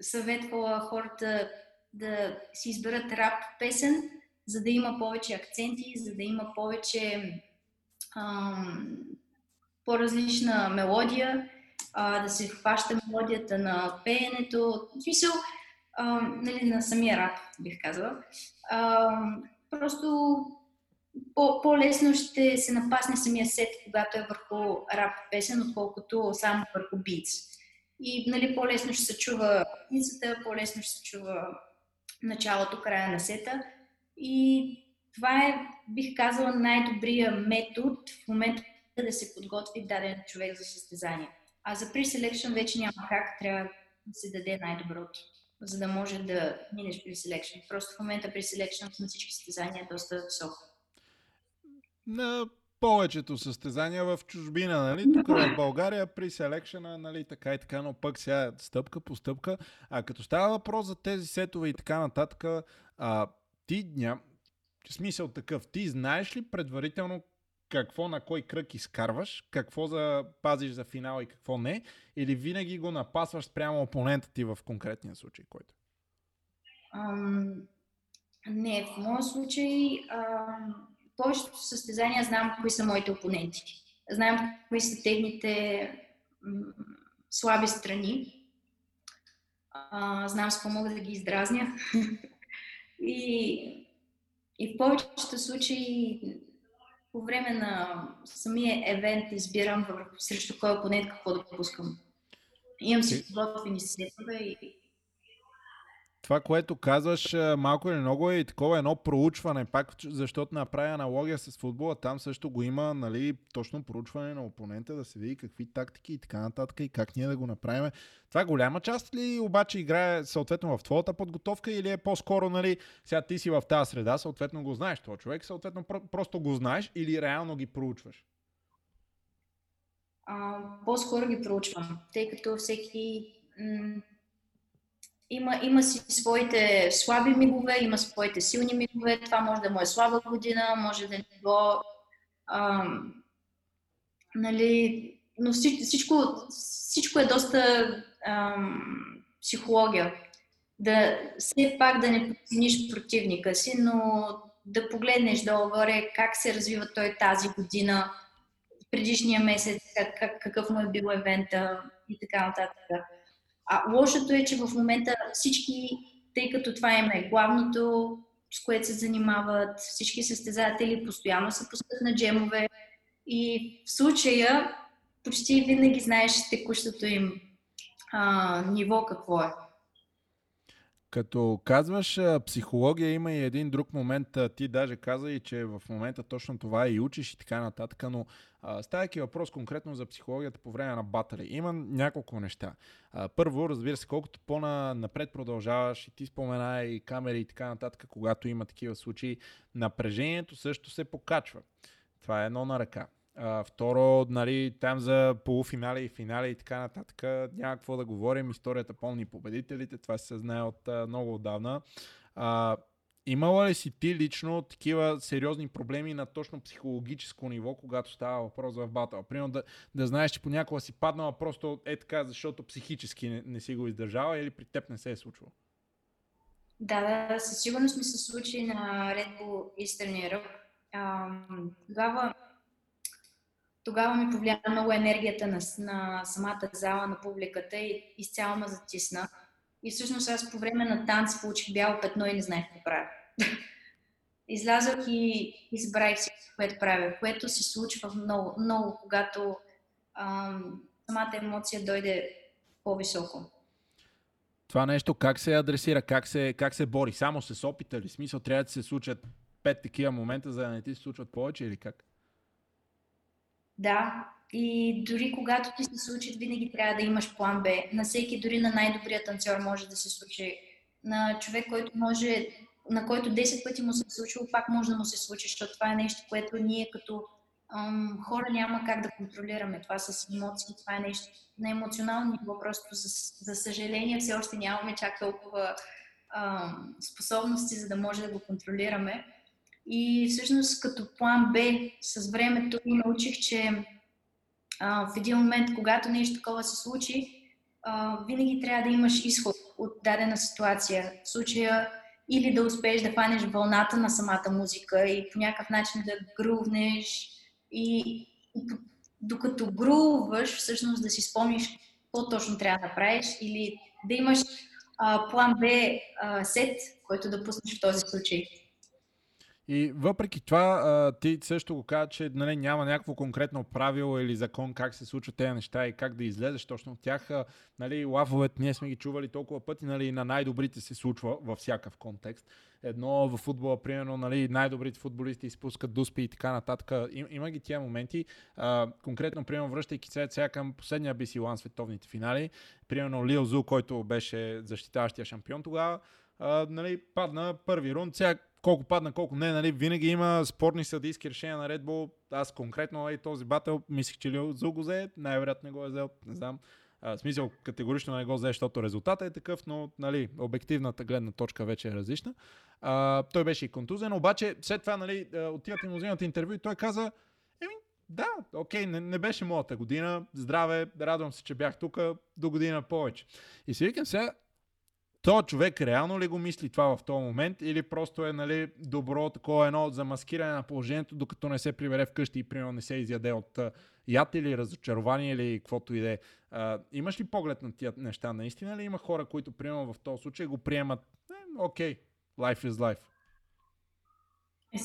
съветвала хората да си изберат рап песен, за да има повече акценти, за да има повече по-различна мелодия, а, да се хваща мелодията на пеенето, в смисъл а, нали, на самия рап, бих казала. А, просто по- по-лесно ще се напасне самия сет, когато е върху рап песен, отколкото само върху битс. И нали, по-лесно ще се чува пицата, по-лесно ще се чува началото, края на сета. И това е, бих казала, най-добрия метод в момента да се подготви даден човек за състезание. А за pre-selection вече няма как, трябва да се даде най-доброто, за да може да минеш pre-selection. Просто в момента pre-selection на всички състезания е доста високо. На повечето състезания в чужбина, нали? Тук в България при селекшена, нали, така и така, но пък сега стъпка по стъпка. А като става въпрос за тези сетове и така нататък, а, ти ням... Смисъл такъв, ти знаеш ли предварително какво на кой кръг изкарваш, какво за пазиш за финал и какво не, или винаги го напасваш спрямо опонента ти в конкретния случай, който? Um, не, в моят случай um, повечето състезания знам кои са моите опоненти. Знам кои са техните м- слаби страни. А, знам с какво мога да ги издразня. и, и в повечето случаи по време на самия евент избирам срещу кой опонент какво да пускам. Имам си подготвени сетове и това, което казваш, малко или много е и такова едно проучване, пак защото направя аналогия с футбола, там също го има, нали, точно проучване на опонента, да се види какви тактики и така нататък и как ние да го направим. Това голяма част ли обаче играе съответно в твоята подготовка или е по-скоро, нали, сега ти си в тази среда, съответно го знаеш този човек, съответно просто го знаеш или реално ги проучваш? А, по-скоро ги проучвам, тъй като всеки м- има, има си своите слаби мигове, има своите силни мигове. Това може да му е слаба година, може да не го... Ам, нали, но всичко, всичко е доста ам, психология. Да все пак да не подцениш противника си, но да погледнеш долу-горе как се развива той тази година, предишния месец, как, как, какъв му е бил евента и така нататък. А лошото е, че в момента всички, тъй като това е главното, с което се занимават, всички състезатели постоянно са пускат на джемове и в случая почти винаги знаеш текущото им а, ниво какво е. Като казваш психология, има и един друг момент. Ти даже каза и, че в момента точно това и учиш и така нататък, но ставайки въпрос конкретно за психологията по време на батали, има няколко неща. Първо, разбира се, колкото по-напред продължаваш и ти спомена и камери и така нататък, когато има такива случаи, напрежението също се покачва. Това е едно на ръка. А, второ, нали, там за полуфинали и финали и така нататък няма какво да говорим. Историята помни победителите, това се знае от а, много отдавна. А, имала ли си ти лично такива сериозни проблеми на точно психологическо ниво, когато става въпрос в батъл? Примерно да, да знаеш, че понякога си паднала просто е така, защото психически не, не си го издържала или при теб не се е случвало? Да, да, със сигурност ми се случи на Red Bull Eastern Europe. тогава тогава ми повлия много енергията на, на самата зала, на публиката и изцяло ме затисна. И всъщност аз по време на танц получих бяло петно и не знаех какво правя. Излязох и избрах всичко, което правя, което се случва много, много когато ам, самата емоция дойде по-високо. Това нещо как се адресира, как се, как се бори? Само с опита ли? Смисъл трябва да се случат пет такива момента, за да не ти се случват повече или как? Да, и дори когато ти се случи, винаги трябва да имаш план Б. На всеки, дори на най-добрия танцор може да се случи. На човек, който може, на който 10 пъти му се е случило, пак може да му се случи, защото това е нещо, което ние като ам, хора няма как да контролираме. Това с емоции, това е нещо на емоционално ниво. Просто за, за съжаление все още нямаме чак толкова ам, способности, за да може да го контролираме. И всъщност като план Б с времето научих, че а, в един момент, когато нещо такова се случи, а, винаги трябва да имаш изход от дадена ситуация. В случая или да успееш да фанеш вълната на самата музика и по някакъв начин да грувнеш и, и докато груваш, всъщност да си спомниш какво точно трябва да направиш или да имаш а, план Б а, сет, който да пуснеш в този случай. И въпреки това, а, ти също го каза, че нали, няма някакво конкретно правило или закон как се случват тези неща и как да излезеш точно от тях. А, нали, лафовете ние сме ги чували толкова пъти, нали, на най-добрите се случва във всякакъв контекст. Едно в футбола, примерно, нали, най-добрите футболисти изпускат дуспи и така нататък. Им, има ги тия моменти. А, конкретно, примерно, връщайки се сега към последния BC1 световните финали, примерно Лил Зу, който беше защитаващия шампион тогава, а, нали, падна първи рунд. Сега колко падна, колко не, нали, винаги има спорни съдийски решения на Red Bull. Аз конкретно нали, този батъл мислих, че Лил го взе, най-вероятно не го е взел, не знам. А, в смисъл, категорично не го взе, защото резултата е такъв, но нали, обективната гледна точка вече е различна. А, той беше и контузен, обаче след това нали, отиват и му интервю и той каза, еми, да, окей, не, не беше моята година, здраве, радвам се, че бях тук, до година повече. И си викам сега, то човек реално ли го мисли това в този момент или просто е нали, добро такова едно замаскиране на положението, докато не се прибере вкъщи и примерно не се изяде от яд или разочарование или каквото и да е. Имаш ли поглед на тия неща? Наистина ли има хора, които примерно в този случай го приемат е, окей, okay, life is life? Е,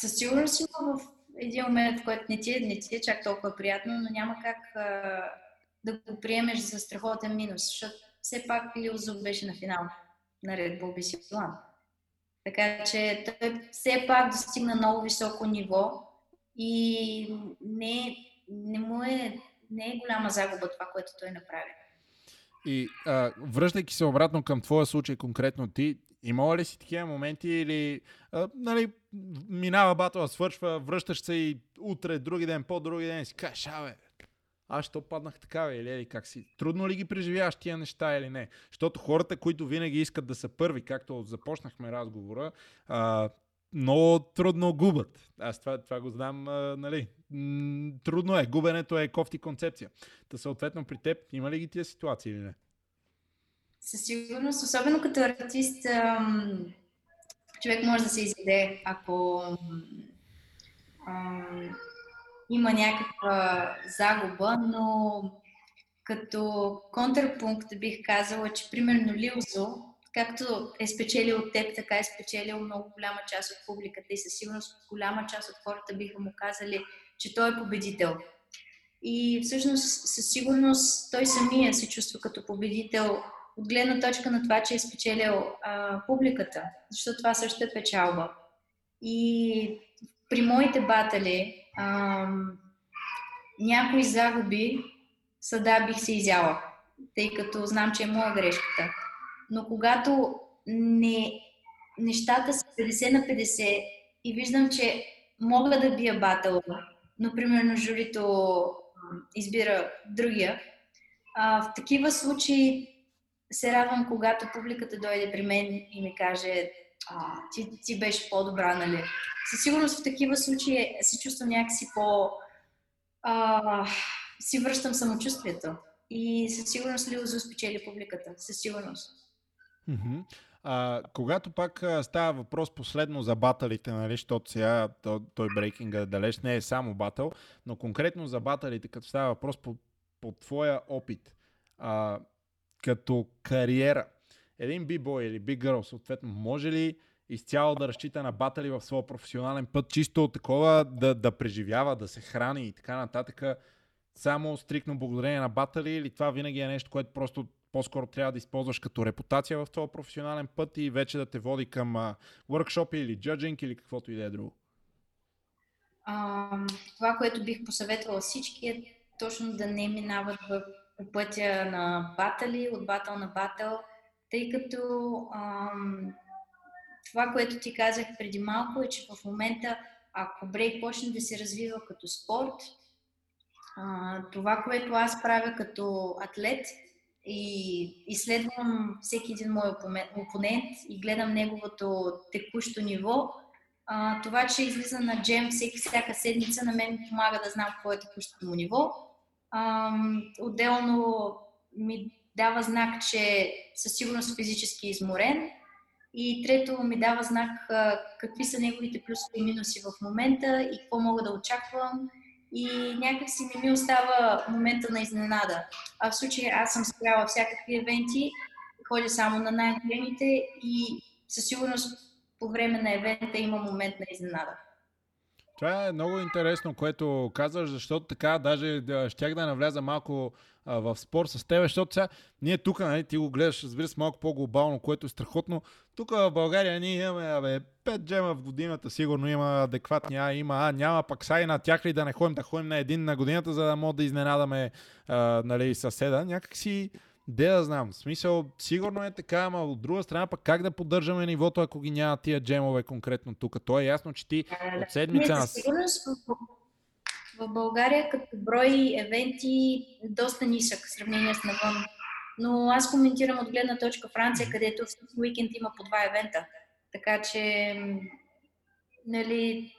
със сигурност в един момент, в който не ти, не ти е чак толкова приятно, но няма как а, да го приемеш за страхотен минус, защото все пак Лилзо беше на финал на Red Bull BC One. Така че той все пак достигна много високо ниво и не, не му е, не е голяма загуба това, което той направи. И а, връщайки се обратно към твоя случай конкретно ти, имала ли си такива моменти или а, нали, минава батъла, свършва, връщаш се и утре, други ден, по-други ден си кажеш, абе, аз що паднах така, или, или как си. Трудно ли ги преживяваш тия неща или не? Защото хората, които винаги искат да са първи, както започнахме разговора, а, много трудно губят. Аз това, това го знам, а, нали. Трудно е. Губенето е кофти концепция. Та съответно при теб има ли ги тия ситуации или не? Със сигурност, особено като артист, човек може да се изяде, ако има някаква загуба, но като контрапункт бих казала, че примерно Лилзо, както е спечелил от теб, така е спечелил много голяма част от публиката и със сигурност голяма част от хората биха му казали, че той е победител. И всъщност със сигурност той самия се чувства като победител от гледна точка на това, че е спечелил а, публиката, защото това също е печалба. И при моите батали, ам, някои загуби са да, бих се изяла, тъй като знам, че е моя грешката. Но когато не, нещата са 50 на 50 и виждам, че мога да бия батъл, но примерно журито избира другия, а, в такива случаи се радвам, когато публиката дойде при мен и ми каже а, ти, ти беше по-добра, нали? Със сигурност в такива случаи се чувствам някакси по... А, си връщам самочувствието. И със сигурност Лилзо спечели публиката. Със сигурност. А, когато пак става въпрос последно за баталите, нали, защото сега той брейкинга далеч не е само батъл, но конкретно за баталите, като става въпрос по, по твоя опит, а, като кариера, един бибой или биг гърл, съответно, може ли изцяло да разчита на батали в своя професионален път, чисто такова да, да преживява, да се храни и така нататък, само стрикно благодарение на батали или това винаги е нещо, което просто по-скоро трябва да използваш като репутация в твоя професионален път и вече да те води към въркшопи или джаджинг или каквото и да е друго? А, това, което бих посъветвала всички е точно да не минават в пътя на батали, от батъл на батъл, тъй като ам, това, което ти казах преди малко е, че в момента, ако брейк почне да се развива като спорт, а, това, което аз правя като атлет и изследвам всеки един мой опонент и гледам неговото текущо ниво, а, това, че излиза на джем всеки, всяка седмица, на мен помага да знам какво е текущото му ниво. А, отделно ми дава знак, че със сигурност физически изморен. И трето ми дава знак какви са неговите плюсове и минуси в момента и какво мога да очаквам. И някакси не ми остава момента на изненада. А в случая аз съм спряла всякакви евенти, ходя само на най-големите и със сигурност по време на евента има момент на изненада. Това е много интересно, което казваш, защото така даже да, щях да навляза малко а, в спор с теб, защото сега ние тук, нали, ти го гледаш, разбира се, малко по-глобално, което е страхотно. Тук в България ние имаме абе, 5 джема в годината, сигурно има адекватни, а има, а няма пък сай на тях ли да не ходим, да ходим на един на годината, за да мога да изненадаме а, нали, съседа. Някакси де да знам. В смисъл, сигурно е така, ама от друга страна пък как да поддържаме нивото, ако ги няма тия джемове конкретно тук. То е ясно, че ти от седмица на... Сигурност в България като брой евенти доста нисък в сравнение с навън. Но аз коментирам от гледна точка Франция, където всеки уикенд има по два евента. Така че, нали,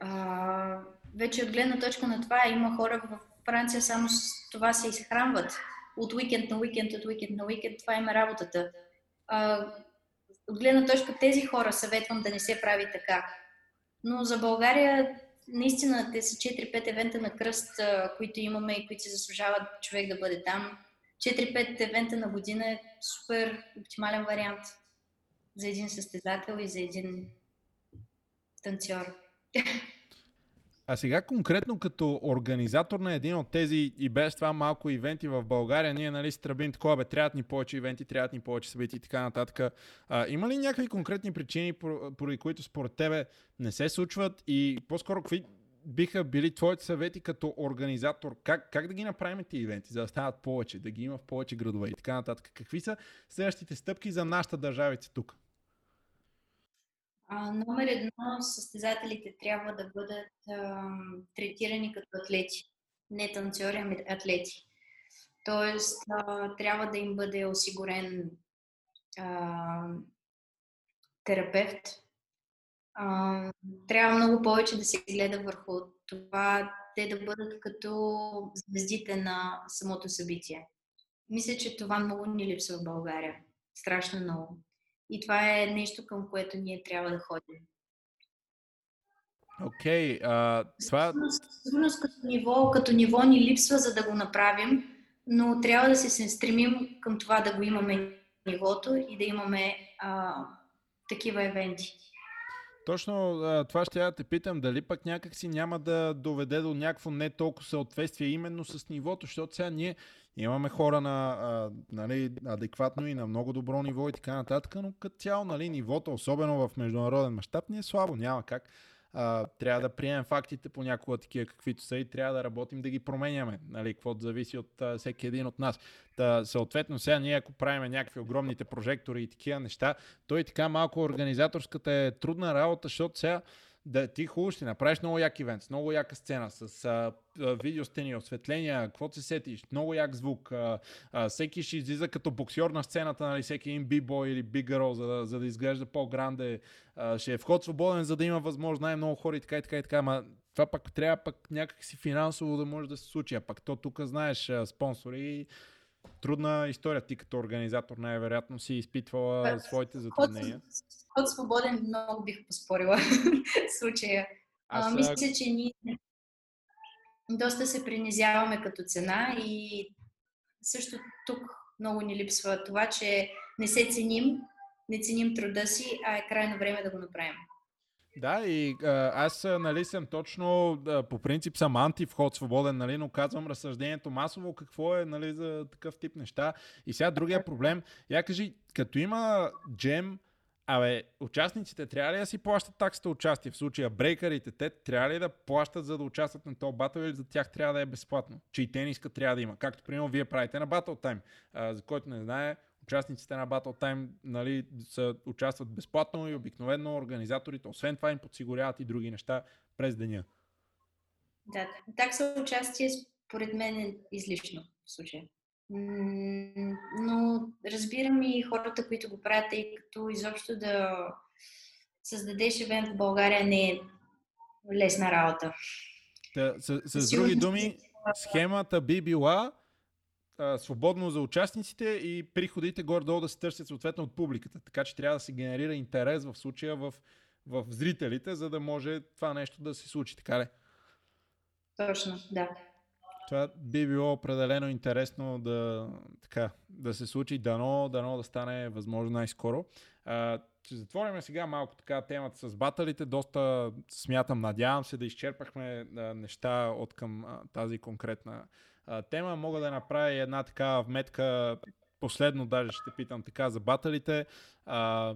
а, вече от гледна точка на това има хора в Франция само с това се изхранват. От уикенд на уикенд, от уикенд на уикенд, това има работата. А, от гледна точка тези хора съветвам да не се прави така. Но за България наистина те са 4-5 евента на кръст, които имаме и които се заслужават човек да бъде там. 4-5 евента на година е супер оптимален вариант за един състезател и за един танцор. А сега конкретно като организатор на един от тези и без това малко ивенти в България, ние нали тръбим такова, бе, трябват ни повече ивенти, трябват ни повече събития и така нататък. А, има ли някакви конкретни причини, поради които според тебе не се случват и по-скоро какви биха били твоите съвети като организатор? Как, как да ги направим тези ивенти, за да стават повече, да ги има в повече градове и така нататък? Какви са следващите стъпки за нашата държавица тук? Номер едно, състезателите трябва да бъдат а, третирани като атлети. Не танцори, ами атлети. Тоест, а, трябва да им бъде осигурен а, терапевт. А, трябва много повече да се гледа върху това те да бъдат като звездите на самото събитие. Мисля, че това много ни липсва в България. Страшно много. И това е нещо, към което ние трябва да ходим. Окей, okay, това... Сигурност като ниво, като ниво ни липсва, за да го направим, но трябва да се стремим към това да го имаме нивото и да имаме а, такива евенти. Точно това ще я те питам, дали пък някак си няма да доведе до някакво не толкова съответствие именно с нивото, защото сега ние Имаме хора на а, нали, адекватно и на много добро ниво и така нататък, но като цяло нали, нивото, особено в международен мащаб, ни е слабо. Няма как. А, трябва да приемем фактите понякога такива каквито са и трябва да работим да ги променяме, нали, каквото зависи от а, всеки един от нас. Та, съответно, сега ние ако правим някакви огромните прожектори и такива неща, то и така малко организаторската е трудна работа, защото сега да ти хубаво ще направиш много як ивент, с много яка сцена, с а, а, видеостени, осветления, какво се сетиш, много як звук. А, а, всеки ще излиза като боксер на сцената, нали, всеки един бибой или бигъро, за, да, за да изглежда по-гранде. А, ще е вход свободен, за да има възможност най-много хора и така и така и така. Ама това пък трябва пък някакси финансово да може да се случи. А пък то тук знаеш спонсори трудна история. Ти като организатор най-вероятно си изпитвала своите затруднения. От свободен много бих поспорила в случая. Аз, а, мисля, че ние доста се принизяваме като цена и също тук много ни липсва това, че не се ценим, не ценим труда си, а е крайно време да го направим. Да, и а, аз нали, съм точно, а, по принцип съм антивход свободен, нали, но казвам разсъждението масово, какво е нали, за такъв тип неща. И сега другия проблем, я кажи, като има джем, Абе, участниците трябва ли да си плащат таксата участие? В случая брейкерите, те трябва ли да плащат за да участват на този батъл или за тях трябва да е безплатно? Че и тениска трябва да има. Както, примерно, вие правите на Battle Time. За който не знае, участниците на Battle Time нали, са, участват безплатно и обикновено организаторите, освен това им подсигуряват и други неща през деня. Да, такса участие според мен е излишно в случая. Но разбирам и хората, които го правят, тъй като изобщо да създадеш евент в България не е лесна работа. Да, с, с други думи, схемата би била а, свободно за участниците и приходите горе-долу да се търсят съответно от публиката. Така че трябва да се генерира интерес в случая в, в зрителите, за да може това нещо да се случи. Така ли? Точно, да. Това би било определено интересно да, така, да се случи, дано, дано да стане възможно най-скоро. А, ще затворим сега малко така темата с баталите. Доста смятам, надявам се да изчерпахме а, неща от към а, тази конкретна а, тема. Мога да направя една така вметка, последно даже ще питам така за баталите. А,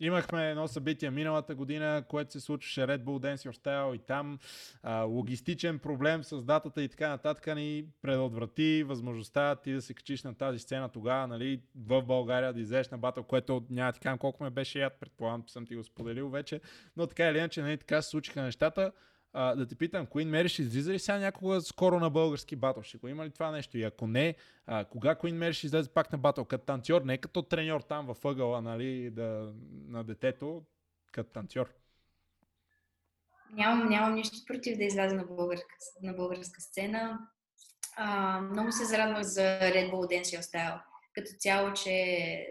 Имахме едно събитие миналата година, което се случваше Red Bull Dance Your Style и там а, логистичен проблем с датата и така нататък ни предотврати възможността ти да се качиш на тази сцена тогава, нали, в България да излезеш на батъл, което няма ти колко ме беше яд, предполагам, съм ти го споделил вече, но така или иначе, нали, така се случиха нещата. А, да те питам, Queen Mary ще излиза ли сега някога скоро на български батъл? Ще го има ли това нещо? И ако не, а, кога Queen Mary ще излезе пак на батъл? Като танцор, не като треньор там във ъгъла нали, да, на детето, като танцор. Нямам, нямам нищо против да изляза на българска, на българска сцена. А, много се зарадвах за Red Bull Dance Style. Като цяло, че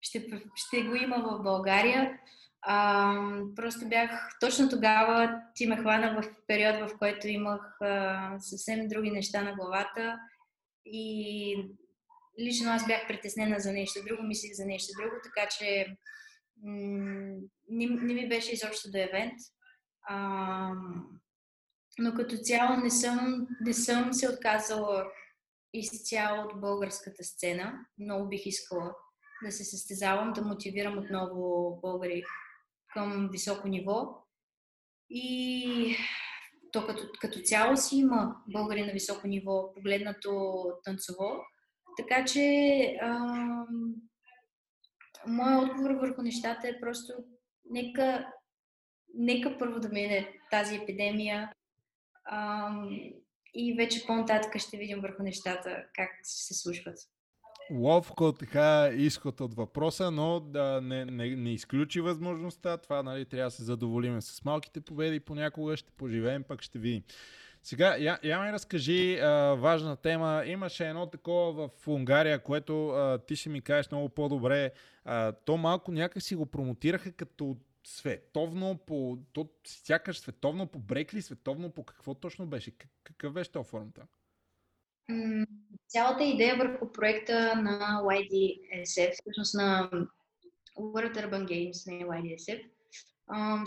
ще, ще го има в България. А, просто бях точно тогава, ти ме хвана в период, в който имах а, съвсем други неща на главата и лично аз бях притеснена за нещо друго, мислих за нещо друго, така че м- не, не ми беше изобщо до евент. А, но като цяло не съм, не съм се отказала изцяло от българската сцена. Много бих искала да се състезавам, да мотивирам отново българи към високо ниво. И то като, като цяло си има българи на високо ниво, погледнато танцово. Така че ам, моят отговор върху нещата е просто нека, нека първо да мине тази епидемия ам, и вече по-нататък ще видим върху нещата как се случват ловко така изход от въпроса, но да не, не, не изключи възможността. Това нали, трябва да се задоволиме с малките победи. Понякога ще поживеем, пък ще видим. Сега, я, я ми разкажи а, важна тема. Имаше едно такова в Унгария, което а, ти ще ми кажеш много по-добре. А, то малко някак си го промотираха като световно по... То сякаш световно по брекли, световно по какво точно беше? Какъв беше това формата? Цялата идея върху проекта на YDSF, всъщност на World Urban Games на YDSF,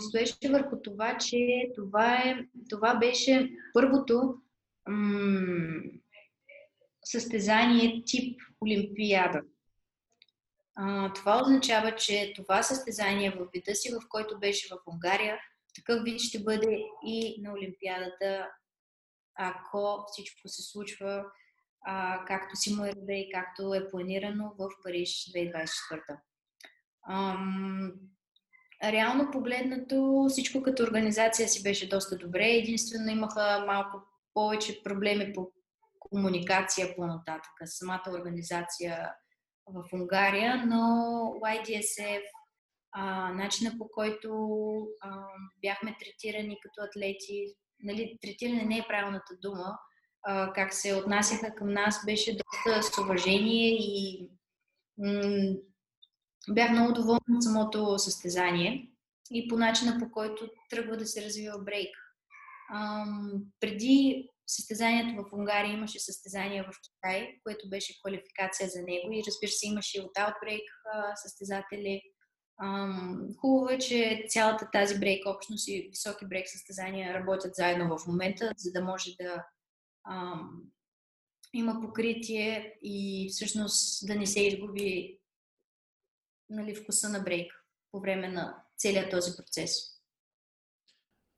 стоеше върху това, че това, е, това беше първото състезание тип Олимпиада. Това означава, че това състезание в вида си, в който беше в Унгария, такъв вид ще бъде и на Олимпиадата ако всичко се случва а, както си му е и както е планирано в Париж 2024. Ам, реално погледнато всичко като организация си беше доста добре. Единствено имаха малко повече проблеми по комуникация по-нататък. Самата организация в Унгария, но YDSF, а, начина по който а, бяхме третирани като атлети, нали, третиране не е правилната дума, а, как се отнасяха към нас, беше доста с уважение и м- бях много доволна от самото състезание и по начина по който тръгва да се развива брейк. Ам, преди състезанието в Унгария имаше състезание в Китай, което беше квалификация за него и разбира се имаше от Outbreak състезатели, Ам, хубаво е, че цялата тази брейк общност и високи брейк състезания работят заедно в момента, за да може да ам, има покритие и всъщност да не се изгуби нали, вкуса на брейк по време на целият този процес.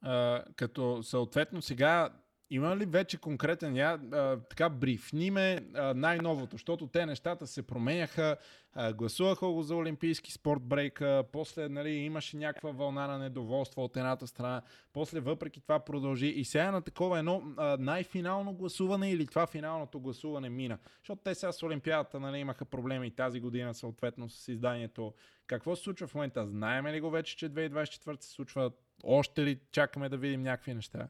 А, като съответно сега има ли вече конкретен, я а, така брифни ме най-новото, защото те нещата се променяха, а, гласуваха го за олимпийски спорт брейка, после нали, имаше някаква вълна на недоволство от едната страна, после въпреки това продължи и сега на такова едно а, най-финално гласуване или това финалното гласуване мина, защото те сега с Олимпиадата нали, имаха проблеми тази година съответно с изданието. Какво се случва в момента? Знаеме ли го вече, че 2024 се случва? Още ли чакаме да видим някакви неща?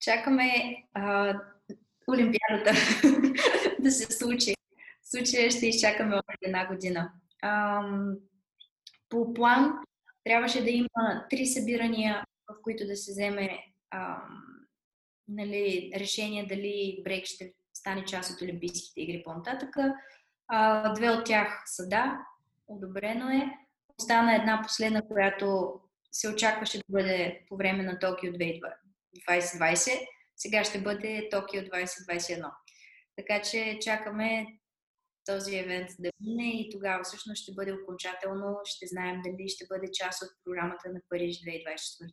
Чакаме а, Олимпиадата да се случи. В случая ще изчакаме още една година. А, по план трябваше да има три събирания, в които да се вземе а, нали, решение дали брейк ще стане част от Олимпийските игри по-нататъка. А, две от тях са да, одобрено е. Остана една последна, която се очакваше да бъде по време на Токио 2020, сега ще бъде Токио 2021. Така че чакаме този евент да мине и тогава всъщност ще бъде окончателно, ще знаем дали ще бъде част от програмата на Париж 2024.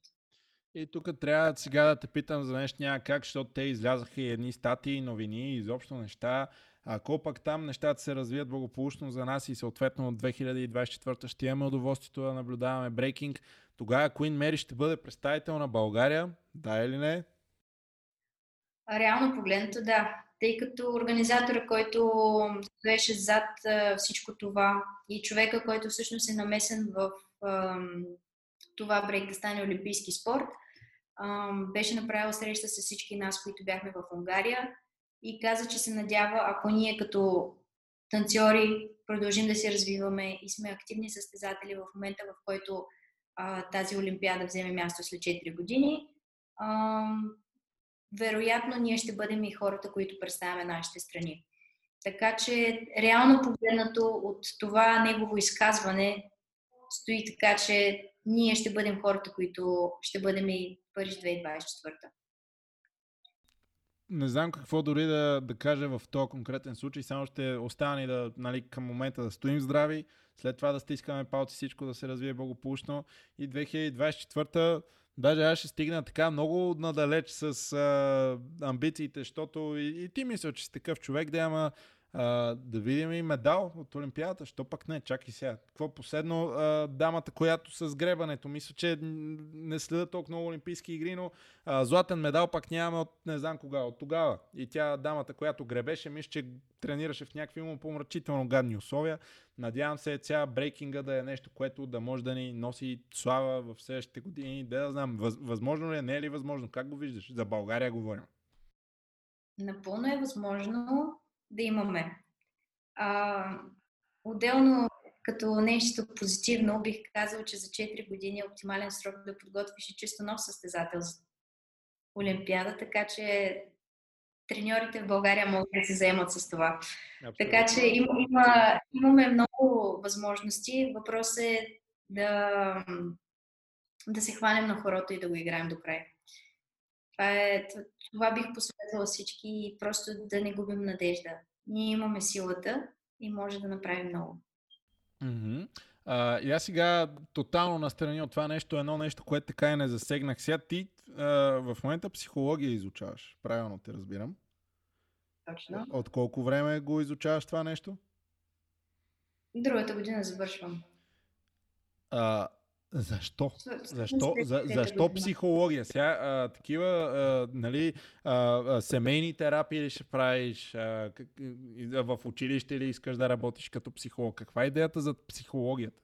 И тук трябва сега да те питам за нещо няма как, защото те излязаха и едни статии, новини, изобщо неща. Ако пък там нещата се развият благополучно за нас и съответно от 2024 ще имаме удоволствието да наблюдаваме брейкинг, тогава Queen Mary ще бъде представител на България, да или не? Реално погледнато да, тъй като организатора, който беше зад всичко това и човека, който всъщност е намесен в това брейк да стане олимпийски спорт, беше направил среща с всички нас, които бяхме в Унгария и каза, че се надява, ако ние като танцори продължим да се развиваме и сме активни състезатели в момента, в който а, тази Олимпиада вземе място след 4 години, а, вероятно ние ще бъдем и хората, които представяме нашите страни. Така че, реално погледнато от това негово изказване, стои така, че ние ще бъдем хората, които ще бъдем и Париж 2024 не знам какво дори да, да кажа в този конкретен случай, само ще остане да, нали, към момента да стоим здрави, след това да стискаме палци всичко да се развие благополучно. И 2024 Даже аз ще стигна така много надалеч с а, амбициите, защото и, и ти мисля, че си такъв човек, да ама да видим и медал от Олимпиадата. Що пък не? Чакай сега. Какво последно? А, дамата, която с гребането. Мисля, че не следа толкова много Олимпийски игри, но а, златен медал пак нямаме от не знам кога, от тогава. И тя, дамата, която гребеше, мисля, че тренираше в някакви помрачително гадни условия. Надявам се ця брейкинга да е нещо, което да може да ни носи слава в следващите години. Да, да знам, възможно ли е, не е ли възможно? Как го виждаш? За България говорим. Напълно е възможно да имаме. А, отделно, като нещо позитивно, бих казал, че за 4 години е оптимален срок да подготвиш и чисто нов състезател за Олимпиада, така че треньорите в България могат да се заемат с това. Абсолютно. Така че има, има, имаме много възможности. Въпрос е да, да се хванем на хорото и да го играем до край. Това, е, това бих посъветвала всички и просто да не губим надежда. Ние имаме силата и може да направим много. Mm-hmm. А, и аз сега тотално настрани от това нещо, едно нещо, което така и не засегнах. Сега ти а, в момента психология изучаваш. Правилно те разбирам. Точно. От колко време го изучаваш това нещо? Другата година завършвам. А, защо? Защо, за, защо психология? Сега а, такива, а, нали, а, семейни терапии ли ще правиш? А, как, в училище ли искаш да работиш като психолог? Каква е идеята за психологията?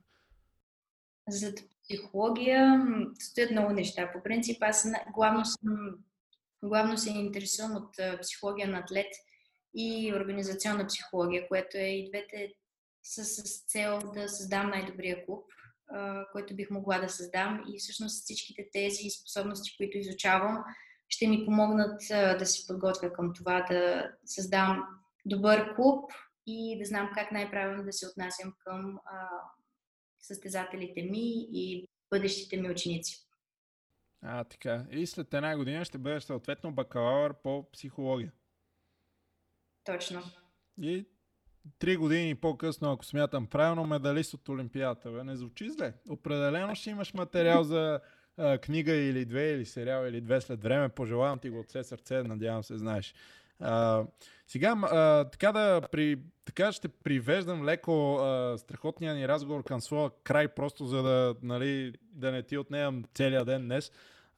За психология стоят много неща. По принцип, аз главно, съм, главно се интересувам от психология на атлет и организационна психология, което е и двете с, с цел да създам най-добрия клуб който бих могла да създам и всъщност всичките тези способности, които изучавам, ще ми помогнат да се подготвя към това да създам добър клуб и да знам как най-правилно да се отнасям към а, състезателите ми и бъдещите ми ученици. А, така. И след една година ще бъдеш съответно бакалавър по психология. Точно. И Три години по-късно, ако смятам правилно, медалист от Олимпиадата. Не звучи зле. Определено ще имаш материал за а, книга или две, или сериал, или две след време. Пожелавам ти го от все сърце, надявам се, знаеш. А, сега, а, така, да при, така ще привеждам леко а, страхотния ни разговор към своя край, просто за да, нали, да не ти отнемам целият ден днес.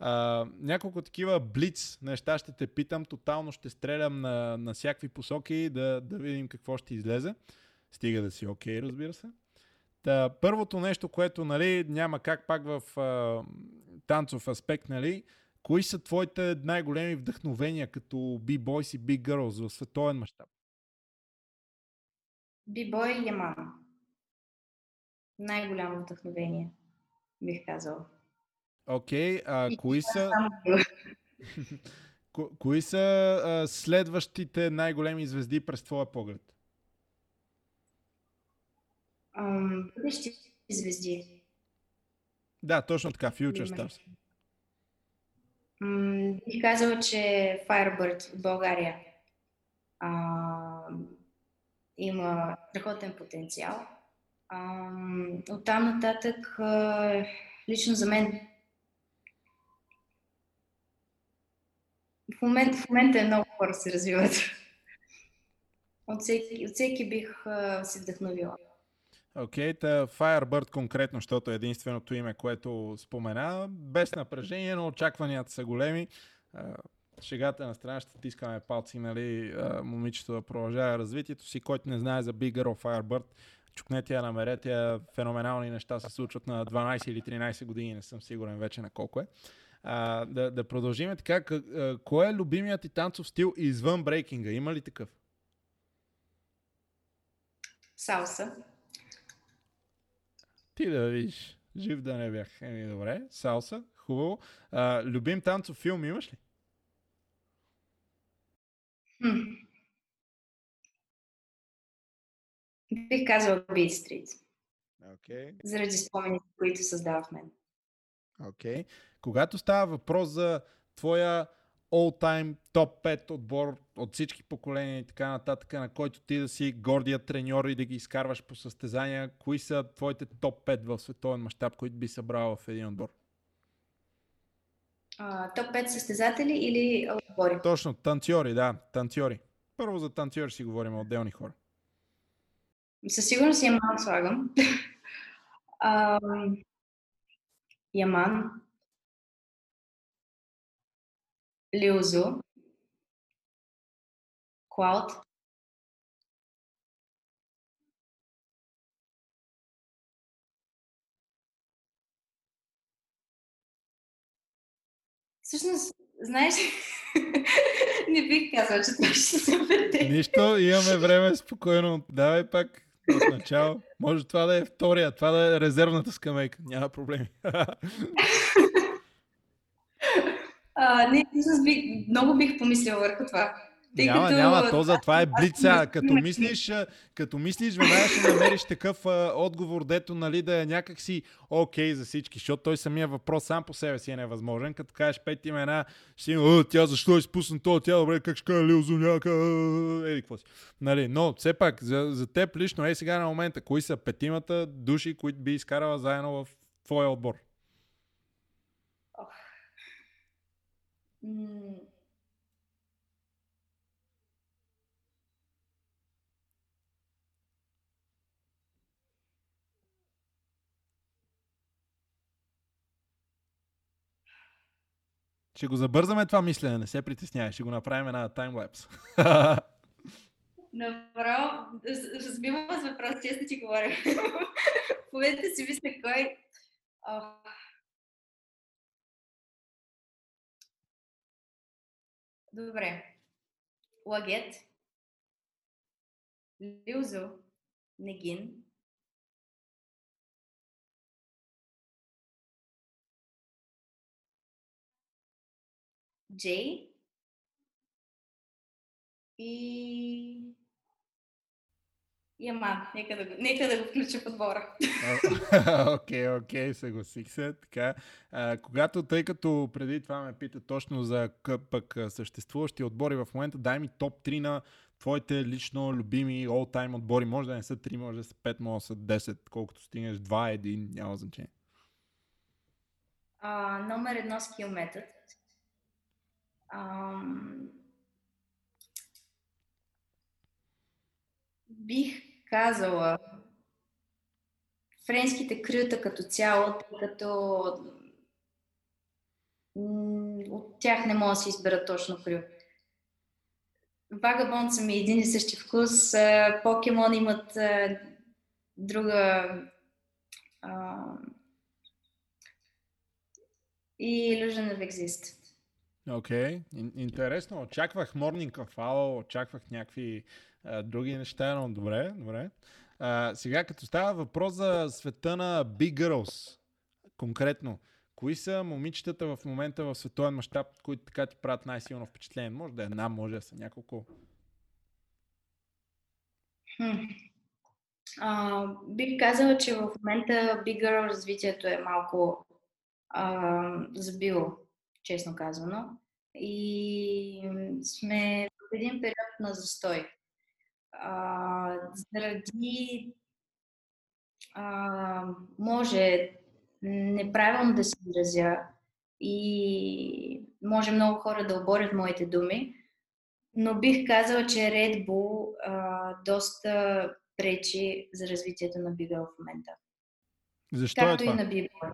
А, няколко такива блиц неща ще те питам, тотално ще стрелям на, на всякакви посоки да, да видим какво ще излезе. Стига да си окей, okay, разбира се. Та, първото нещо, което нали, няма как пак в а, танцов аспект, нали, кои са твоите най-големи вдъхновения като B-Boys и B-Girls в световен мащаб? B-Boy и Яман. Най-голямо вдъхновение, бих казала. Окей, а кои са... Ко, кои са а, следващите най-големи звезди през твоя поглед? бъдещи звезди. Да, точно така, Future Stars. бих казала, че Firebird в България. А, има страхотен потенциал. От там нататък, лично за мен, в, момент, в момента е много хора се развиват. От всеки, от всеки бих се вдъхновила. Окей, okay, Firebird конкретно, защото е единственото име, което спомена, без напрежение, но очакванията са големи. Шегата на страна ще тискаме палци, нали, момичето да продължава развитието си. Който не знае за Big Girl Firebird, чукнете я, намерете я. Феноменални неща се случват на 12 или 13 години, не съм сигурен вече на колко е. А, да, да продължим така. Кой е любимият ти танцов стил извън брейкинга? Има ли такъв? Салса. Ти да видиш. Жив да не бях. Еми, добре. Салса. Хубаво. А, любим танцов филм имаш ли? Хм. Бих казал Beat Street. Okay. Заради спомените, които създава в мен. Okay. Когато става въпрос за твоя all-time топ 5 отбор от всички поколения и така нататък, на който ти да си гордия треньор и да ги изкарваш по състезания, кои са твоите топ 5 в световен мащаб, които би събрал в един отбор? Uh, топ 5 състезатели или отбори? Точно, танцори, да, танцори. Първо за танцори си говорим, отделни хора. Със сигурност Яман слагам. Яман, Лиузо, Клауд, Всъщност, знаеш, не бих казала, че това ще се върте. Нищо, имаме време спокойно. Давай пак от начало. Може това да е втория, това да е резервната скамейка. Няма проблеми. А, не, много бих помислила върху това. Тъй няма, като... няма, то за това е блица. Като мислиш, като мислиш, веднага ще намериш такъв а, отговор, дето нали, да е някакси окей okay за всички, защото той самия въпрос сам по себе си е невъзможен. Като кажеш пет имена, ще има, тя защо е изпусна това, тя добре, как ще кажа Лил Зуняка, еди какво си. Нали, но все пак, за, за теб лично, е сега на момента, кои са петимата души, които би изкарала заедно в твоя отбор? Ще го забързаме това мислене, не се притеснявай, ще го направим една таймлапс. Направо, разбивам с въпрос, честно ти говоря. В си мисля кой... Добре. Лагет. Лилзо. Негин. Джей и Яман. Нека да, нека да го включа в отбора. Окей, окей, съгласих се. Така, а, когато, тъй като преди това ме пита точно за пък съществуващи отбори в момента, дай ми топ 3 на твоите лично любими all-time отбори. Може да не са 3, може да са 5, може да са 10, колкото стигнеш 2, 1, няма значение. Uh, номер едно скил Um, бих казала френските крюта като цяло, като от тях не мога да си избера точно крю. Вагабонд са ми един и същи вкус. Покемон имат друга и Illusion of Exist. Окей, okay. интересно. Очаквах Morning Cafalo, очаквах някакви а, други неща, но добре, добре. А, сега, като става въпрос за света на Big Girls, конкретно, кои са момичетата в момента в световен мащаб, които така ти правят най-силно впечатление? Може да е една, може да са няколко. Хм. А, бих казала, че в момента Big Girl развитието е малко а, забило, честно казано. И сме в един период на застой а, заради а, може неправилно да се изразя и може много хора да оборят моите думи, но бих казала, че Red Bull а, доста пречи за развитието на Бигъл в момента. Защо Както е това? и на Бибъл.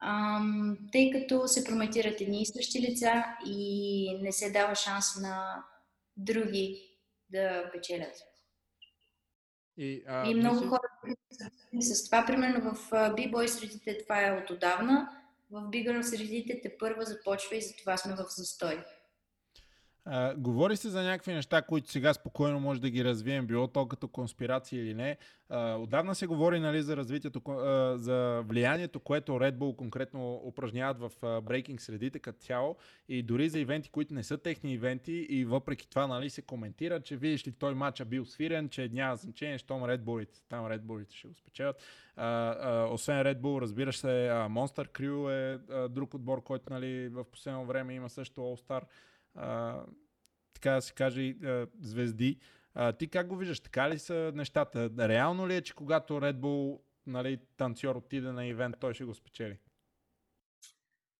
Ам, тъй като се прометират едни и същи лица и не се дава шанс на други да печелят. И, а, И много мисли- хора с това, примерно в бибой средите това е от отдавна, в бигър средите те първа започва и затова сме в застой. Говори се за някакви неща, които сега спокойно може да ги развием, било то като конспирация или не. А, отдавна се говори нали, за развитието, а, за влиянието, което Red Bull конкретно упражняват в брейкинг средите като цяло и дори за ивенти, които не са техни ивенти и въпреки това нали, се коментира, че видиш ли той матча бил свирен, че няма значение, щом Red Bull, там Red Bull ще го спечелят. А, а, освен Red Bull, разбираш се, Monster Crew е а, друг отбор, който нали, в последно време има също All-Star така да се каже, а, звезди. А, ти как го виждаш? Така ли са нещата? Реално ли е, че когато Red Bull нали, танцор отиде на ивент, той ще го спечели?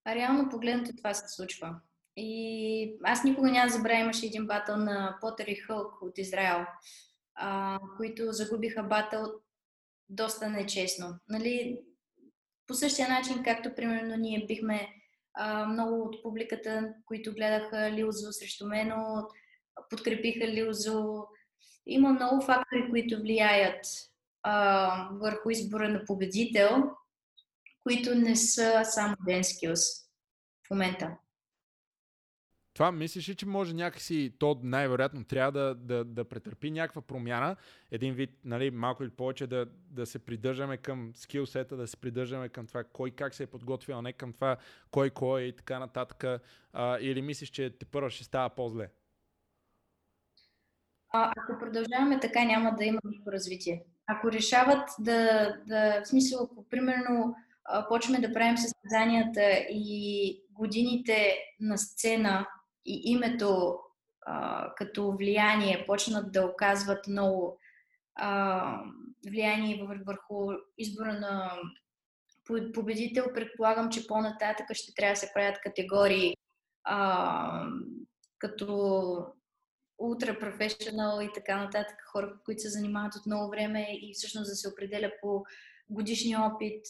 Реално погледнато това се случва. И аз никога няма забравя, имаше един батъл на Потър и Хълк от Израел, а, които загубиха батъл доста нечестно. Нали, по същия начин, както примерно ние бихме много от публиката, които гледаха Лилзо срещу мен, подкрепиха Лилзо. Има много фактори, които влияят а, върху избора на победител, които не са само ден skills в момента. Това мислиш ли, че може някакси, то най-вероятно трябва да, да, да претърпи някаква промяна, един вид, нали, малко или повече да, да се придържаме към скилсета, да се придържаме към това кой как се е подготвил, а не към това кой кой и така нататък. А, или мислиш, че те първо ще става по-зле? А, ако продължаваме така, няма да има никакво развитие. Ако решават да, да в смисъл, ако примерно почваме да правим състезанията и годините на сцена и името а, като влияние почнат да оказват много а, влияние вър- върху избора на по- победител, предполагам, че по-нататък ще трябва да се правят категории а, като ултра професионал и така нататък, хора, които се занимават от много време и всъщност да се определя по годишния опит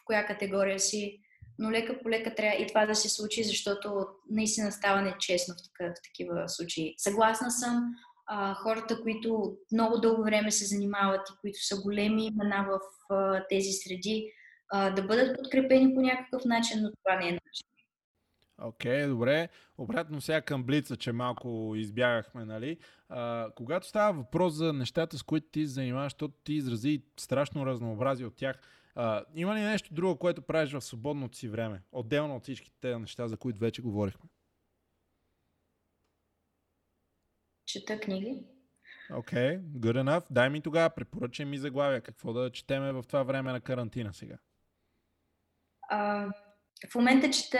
в коя категория си. Но лека по лека трябва и това да се случи, защото наистина става нечестно в, така, в такива случаи. Съгласна съм, а, хората, които много дълго време се занимават и които са големи имена в а, тези среди, а, да бъдат подкрепени по някакъв начин, но това не е начин. Окей, okay, добре. Обратно сега към Блица, че малко избягахме, нали? А, когато става въпрос за нещата, с които ти занимаваш, защото ти изрази страшно разнообразие от тях, а, има ли нещо друго, което правиш в свободното си време? Отделно от всички тези неща, за които вече говорихме. Чета книги. Окей, okay, good enough. Дай ми тогава, препоръчай ми заглавия. Какво да четеме в това време на карантина сега? А, в момента чета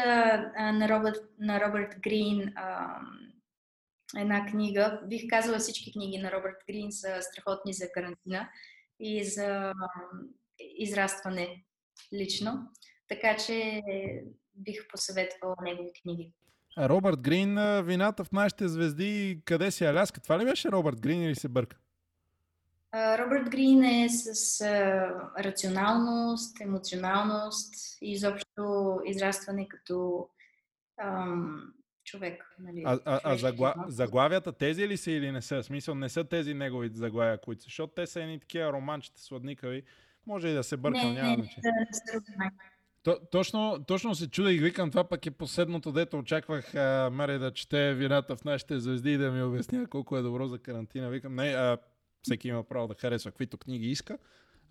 а, на, Робърт, на Робърт Грин а, една книга. Бих казала всички книги на Робърт Грин са страхотни за карантина и за израстване лично. Така че бих посъветвала негови книги. Робърт Грин, вината в нашите звезди, къде си Аляска? Това ли беше Робърт Грин или се бърка? Робърт Грин е с рационалност, емоционалност и изобщо израстване като ам, човек. Нали, А, а, а загла... заглавията тези ли са или не са? В смисъл не са тези неговите заглавия, които са, защото те са едни такива романчета сладникави. Може и да се бъркам, няма значение. То, точно, точно се чудих, викам, това пък е последното, дето очаквах а, Мари да чете вината в нашите звезди и да ми обясня колко е добро за карантина. Викам, не, а, всеки има право да харесва каквито книги иска.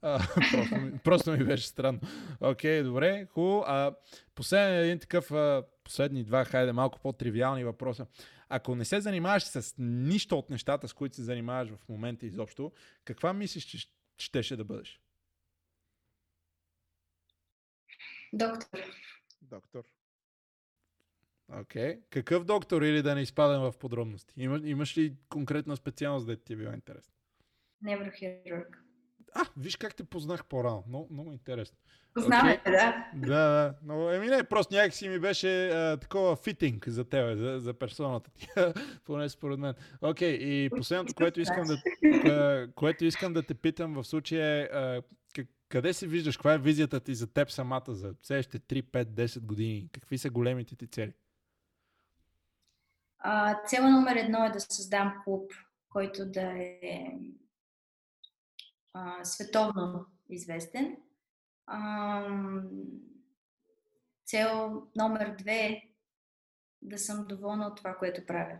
А, просто, ми, просто ми беше странно. Окей, добре, хубаво. А, последен един такъв, а, последни два, хайде, малко по-тривиални въпроса. Ако не се занимаваш с нищо от нещата, с които се занимаваш в момента изобщо, каква мислиш, че щеше да бъдеш? Доктор. Доктор. Окей. Okay. Какъв доктор или да не изпадам в подробности? Има, имаш ли конкретна специалност, да ти е била интересна? Неврохирург. А, виж как те познах по-рано. Много, много интересно. Познаваме, okay. да. Да, да. Но, еми не, просто някакси ми беше а, такова фитинг за тебе, за, за персоната ти. Поне според мен. Окей, okay, и последното, което искам да, което искам да те питам в случая е къде се виждаш? Каква е визията ти за теб самата за следващите 3, 5, 10 години? Какви са големите ти цели? А, цела номер едно е да създам клуб, който да е а, световно известен. А, цел номер две е да съм доволна от това, което правя.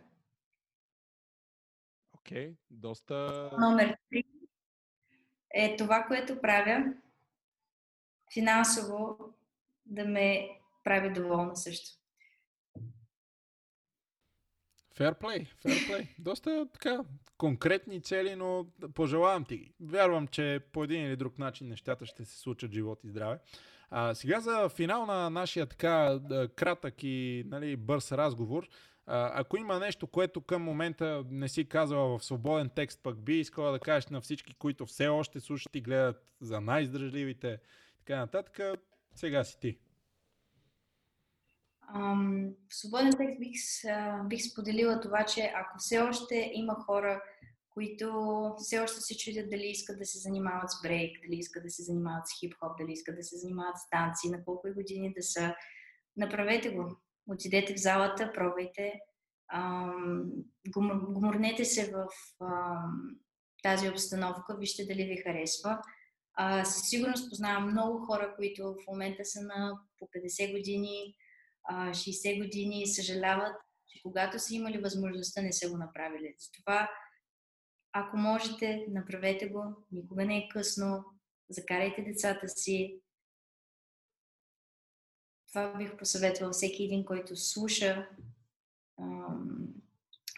Окей, okay, доста... Номер три е това, което правя финансово да ме прави доволна също. Fair play. Доста така конкретни цели, но пожелавам ти. Вярвам, че по един или друг начин нещата ще се случат живот и здраве. А, сега за финал на нашия така кратък и нали, бърз разговор. Ако има нещо, което към момента не си казала в свободен текст, пък би искала да кажеш на всички, които все още слушат и гледат за най-издръжливите, така нататък, сега си ти. В свободен текст бих, бих споделила това, че ако все още има хора, които все още се чудят дали искат да се занимават с брейк, дали искат да се занимават с хип-хоп, дали искат да се занимават с танци, на колко години да са, направете го. Отидете в залата, пробвайте, гуморнете се в тази обстановка, вижте дали ви харесва. А, със сигурност познавам много хора, които в момента са на по 50 години, 60 години и съжаляват, че когато са имали възможността, не са го направили. Затова, ако можете, направете го. Никога не е късно. Закарайте децата си. Това бих посъветвал всеки един, който слуша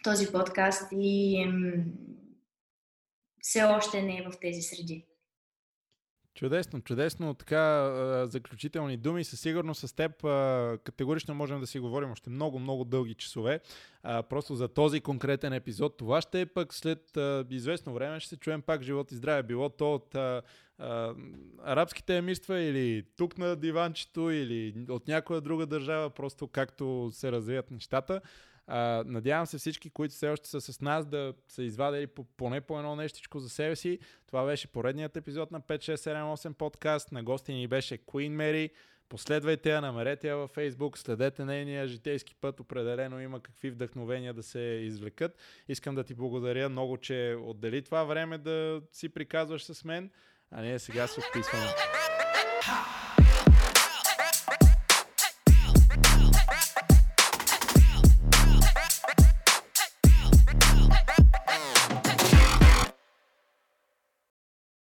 този подкаст и все още не е в тези среди. Чудесно, чудесно. Така, заключителни думи. Със сигурност с теб категорично можем да си говорим още много, много дълги часове. Просто за този конкретен епизод. Това ще е пък след известно време. Ще се чуем пак живот и здраве. Било то от арабските емирства или тук на диванчето или от някоя друга държава, просто както се развият нещата. Надявам се всички, които все още са с нас, да са извадили по, поне по едно нещичко за себе си. Това беше поредният епизод на 5678 подкаст. На гости ни беше Queen Mary. Последвайте я, намерете я във Facebook, следете нейния житейски път, определено има какви вдъхновения да се извлекат. Искам да ти благодаря много, че отдели това време да си приказваш с мен, а ние сега се отписваме.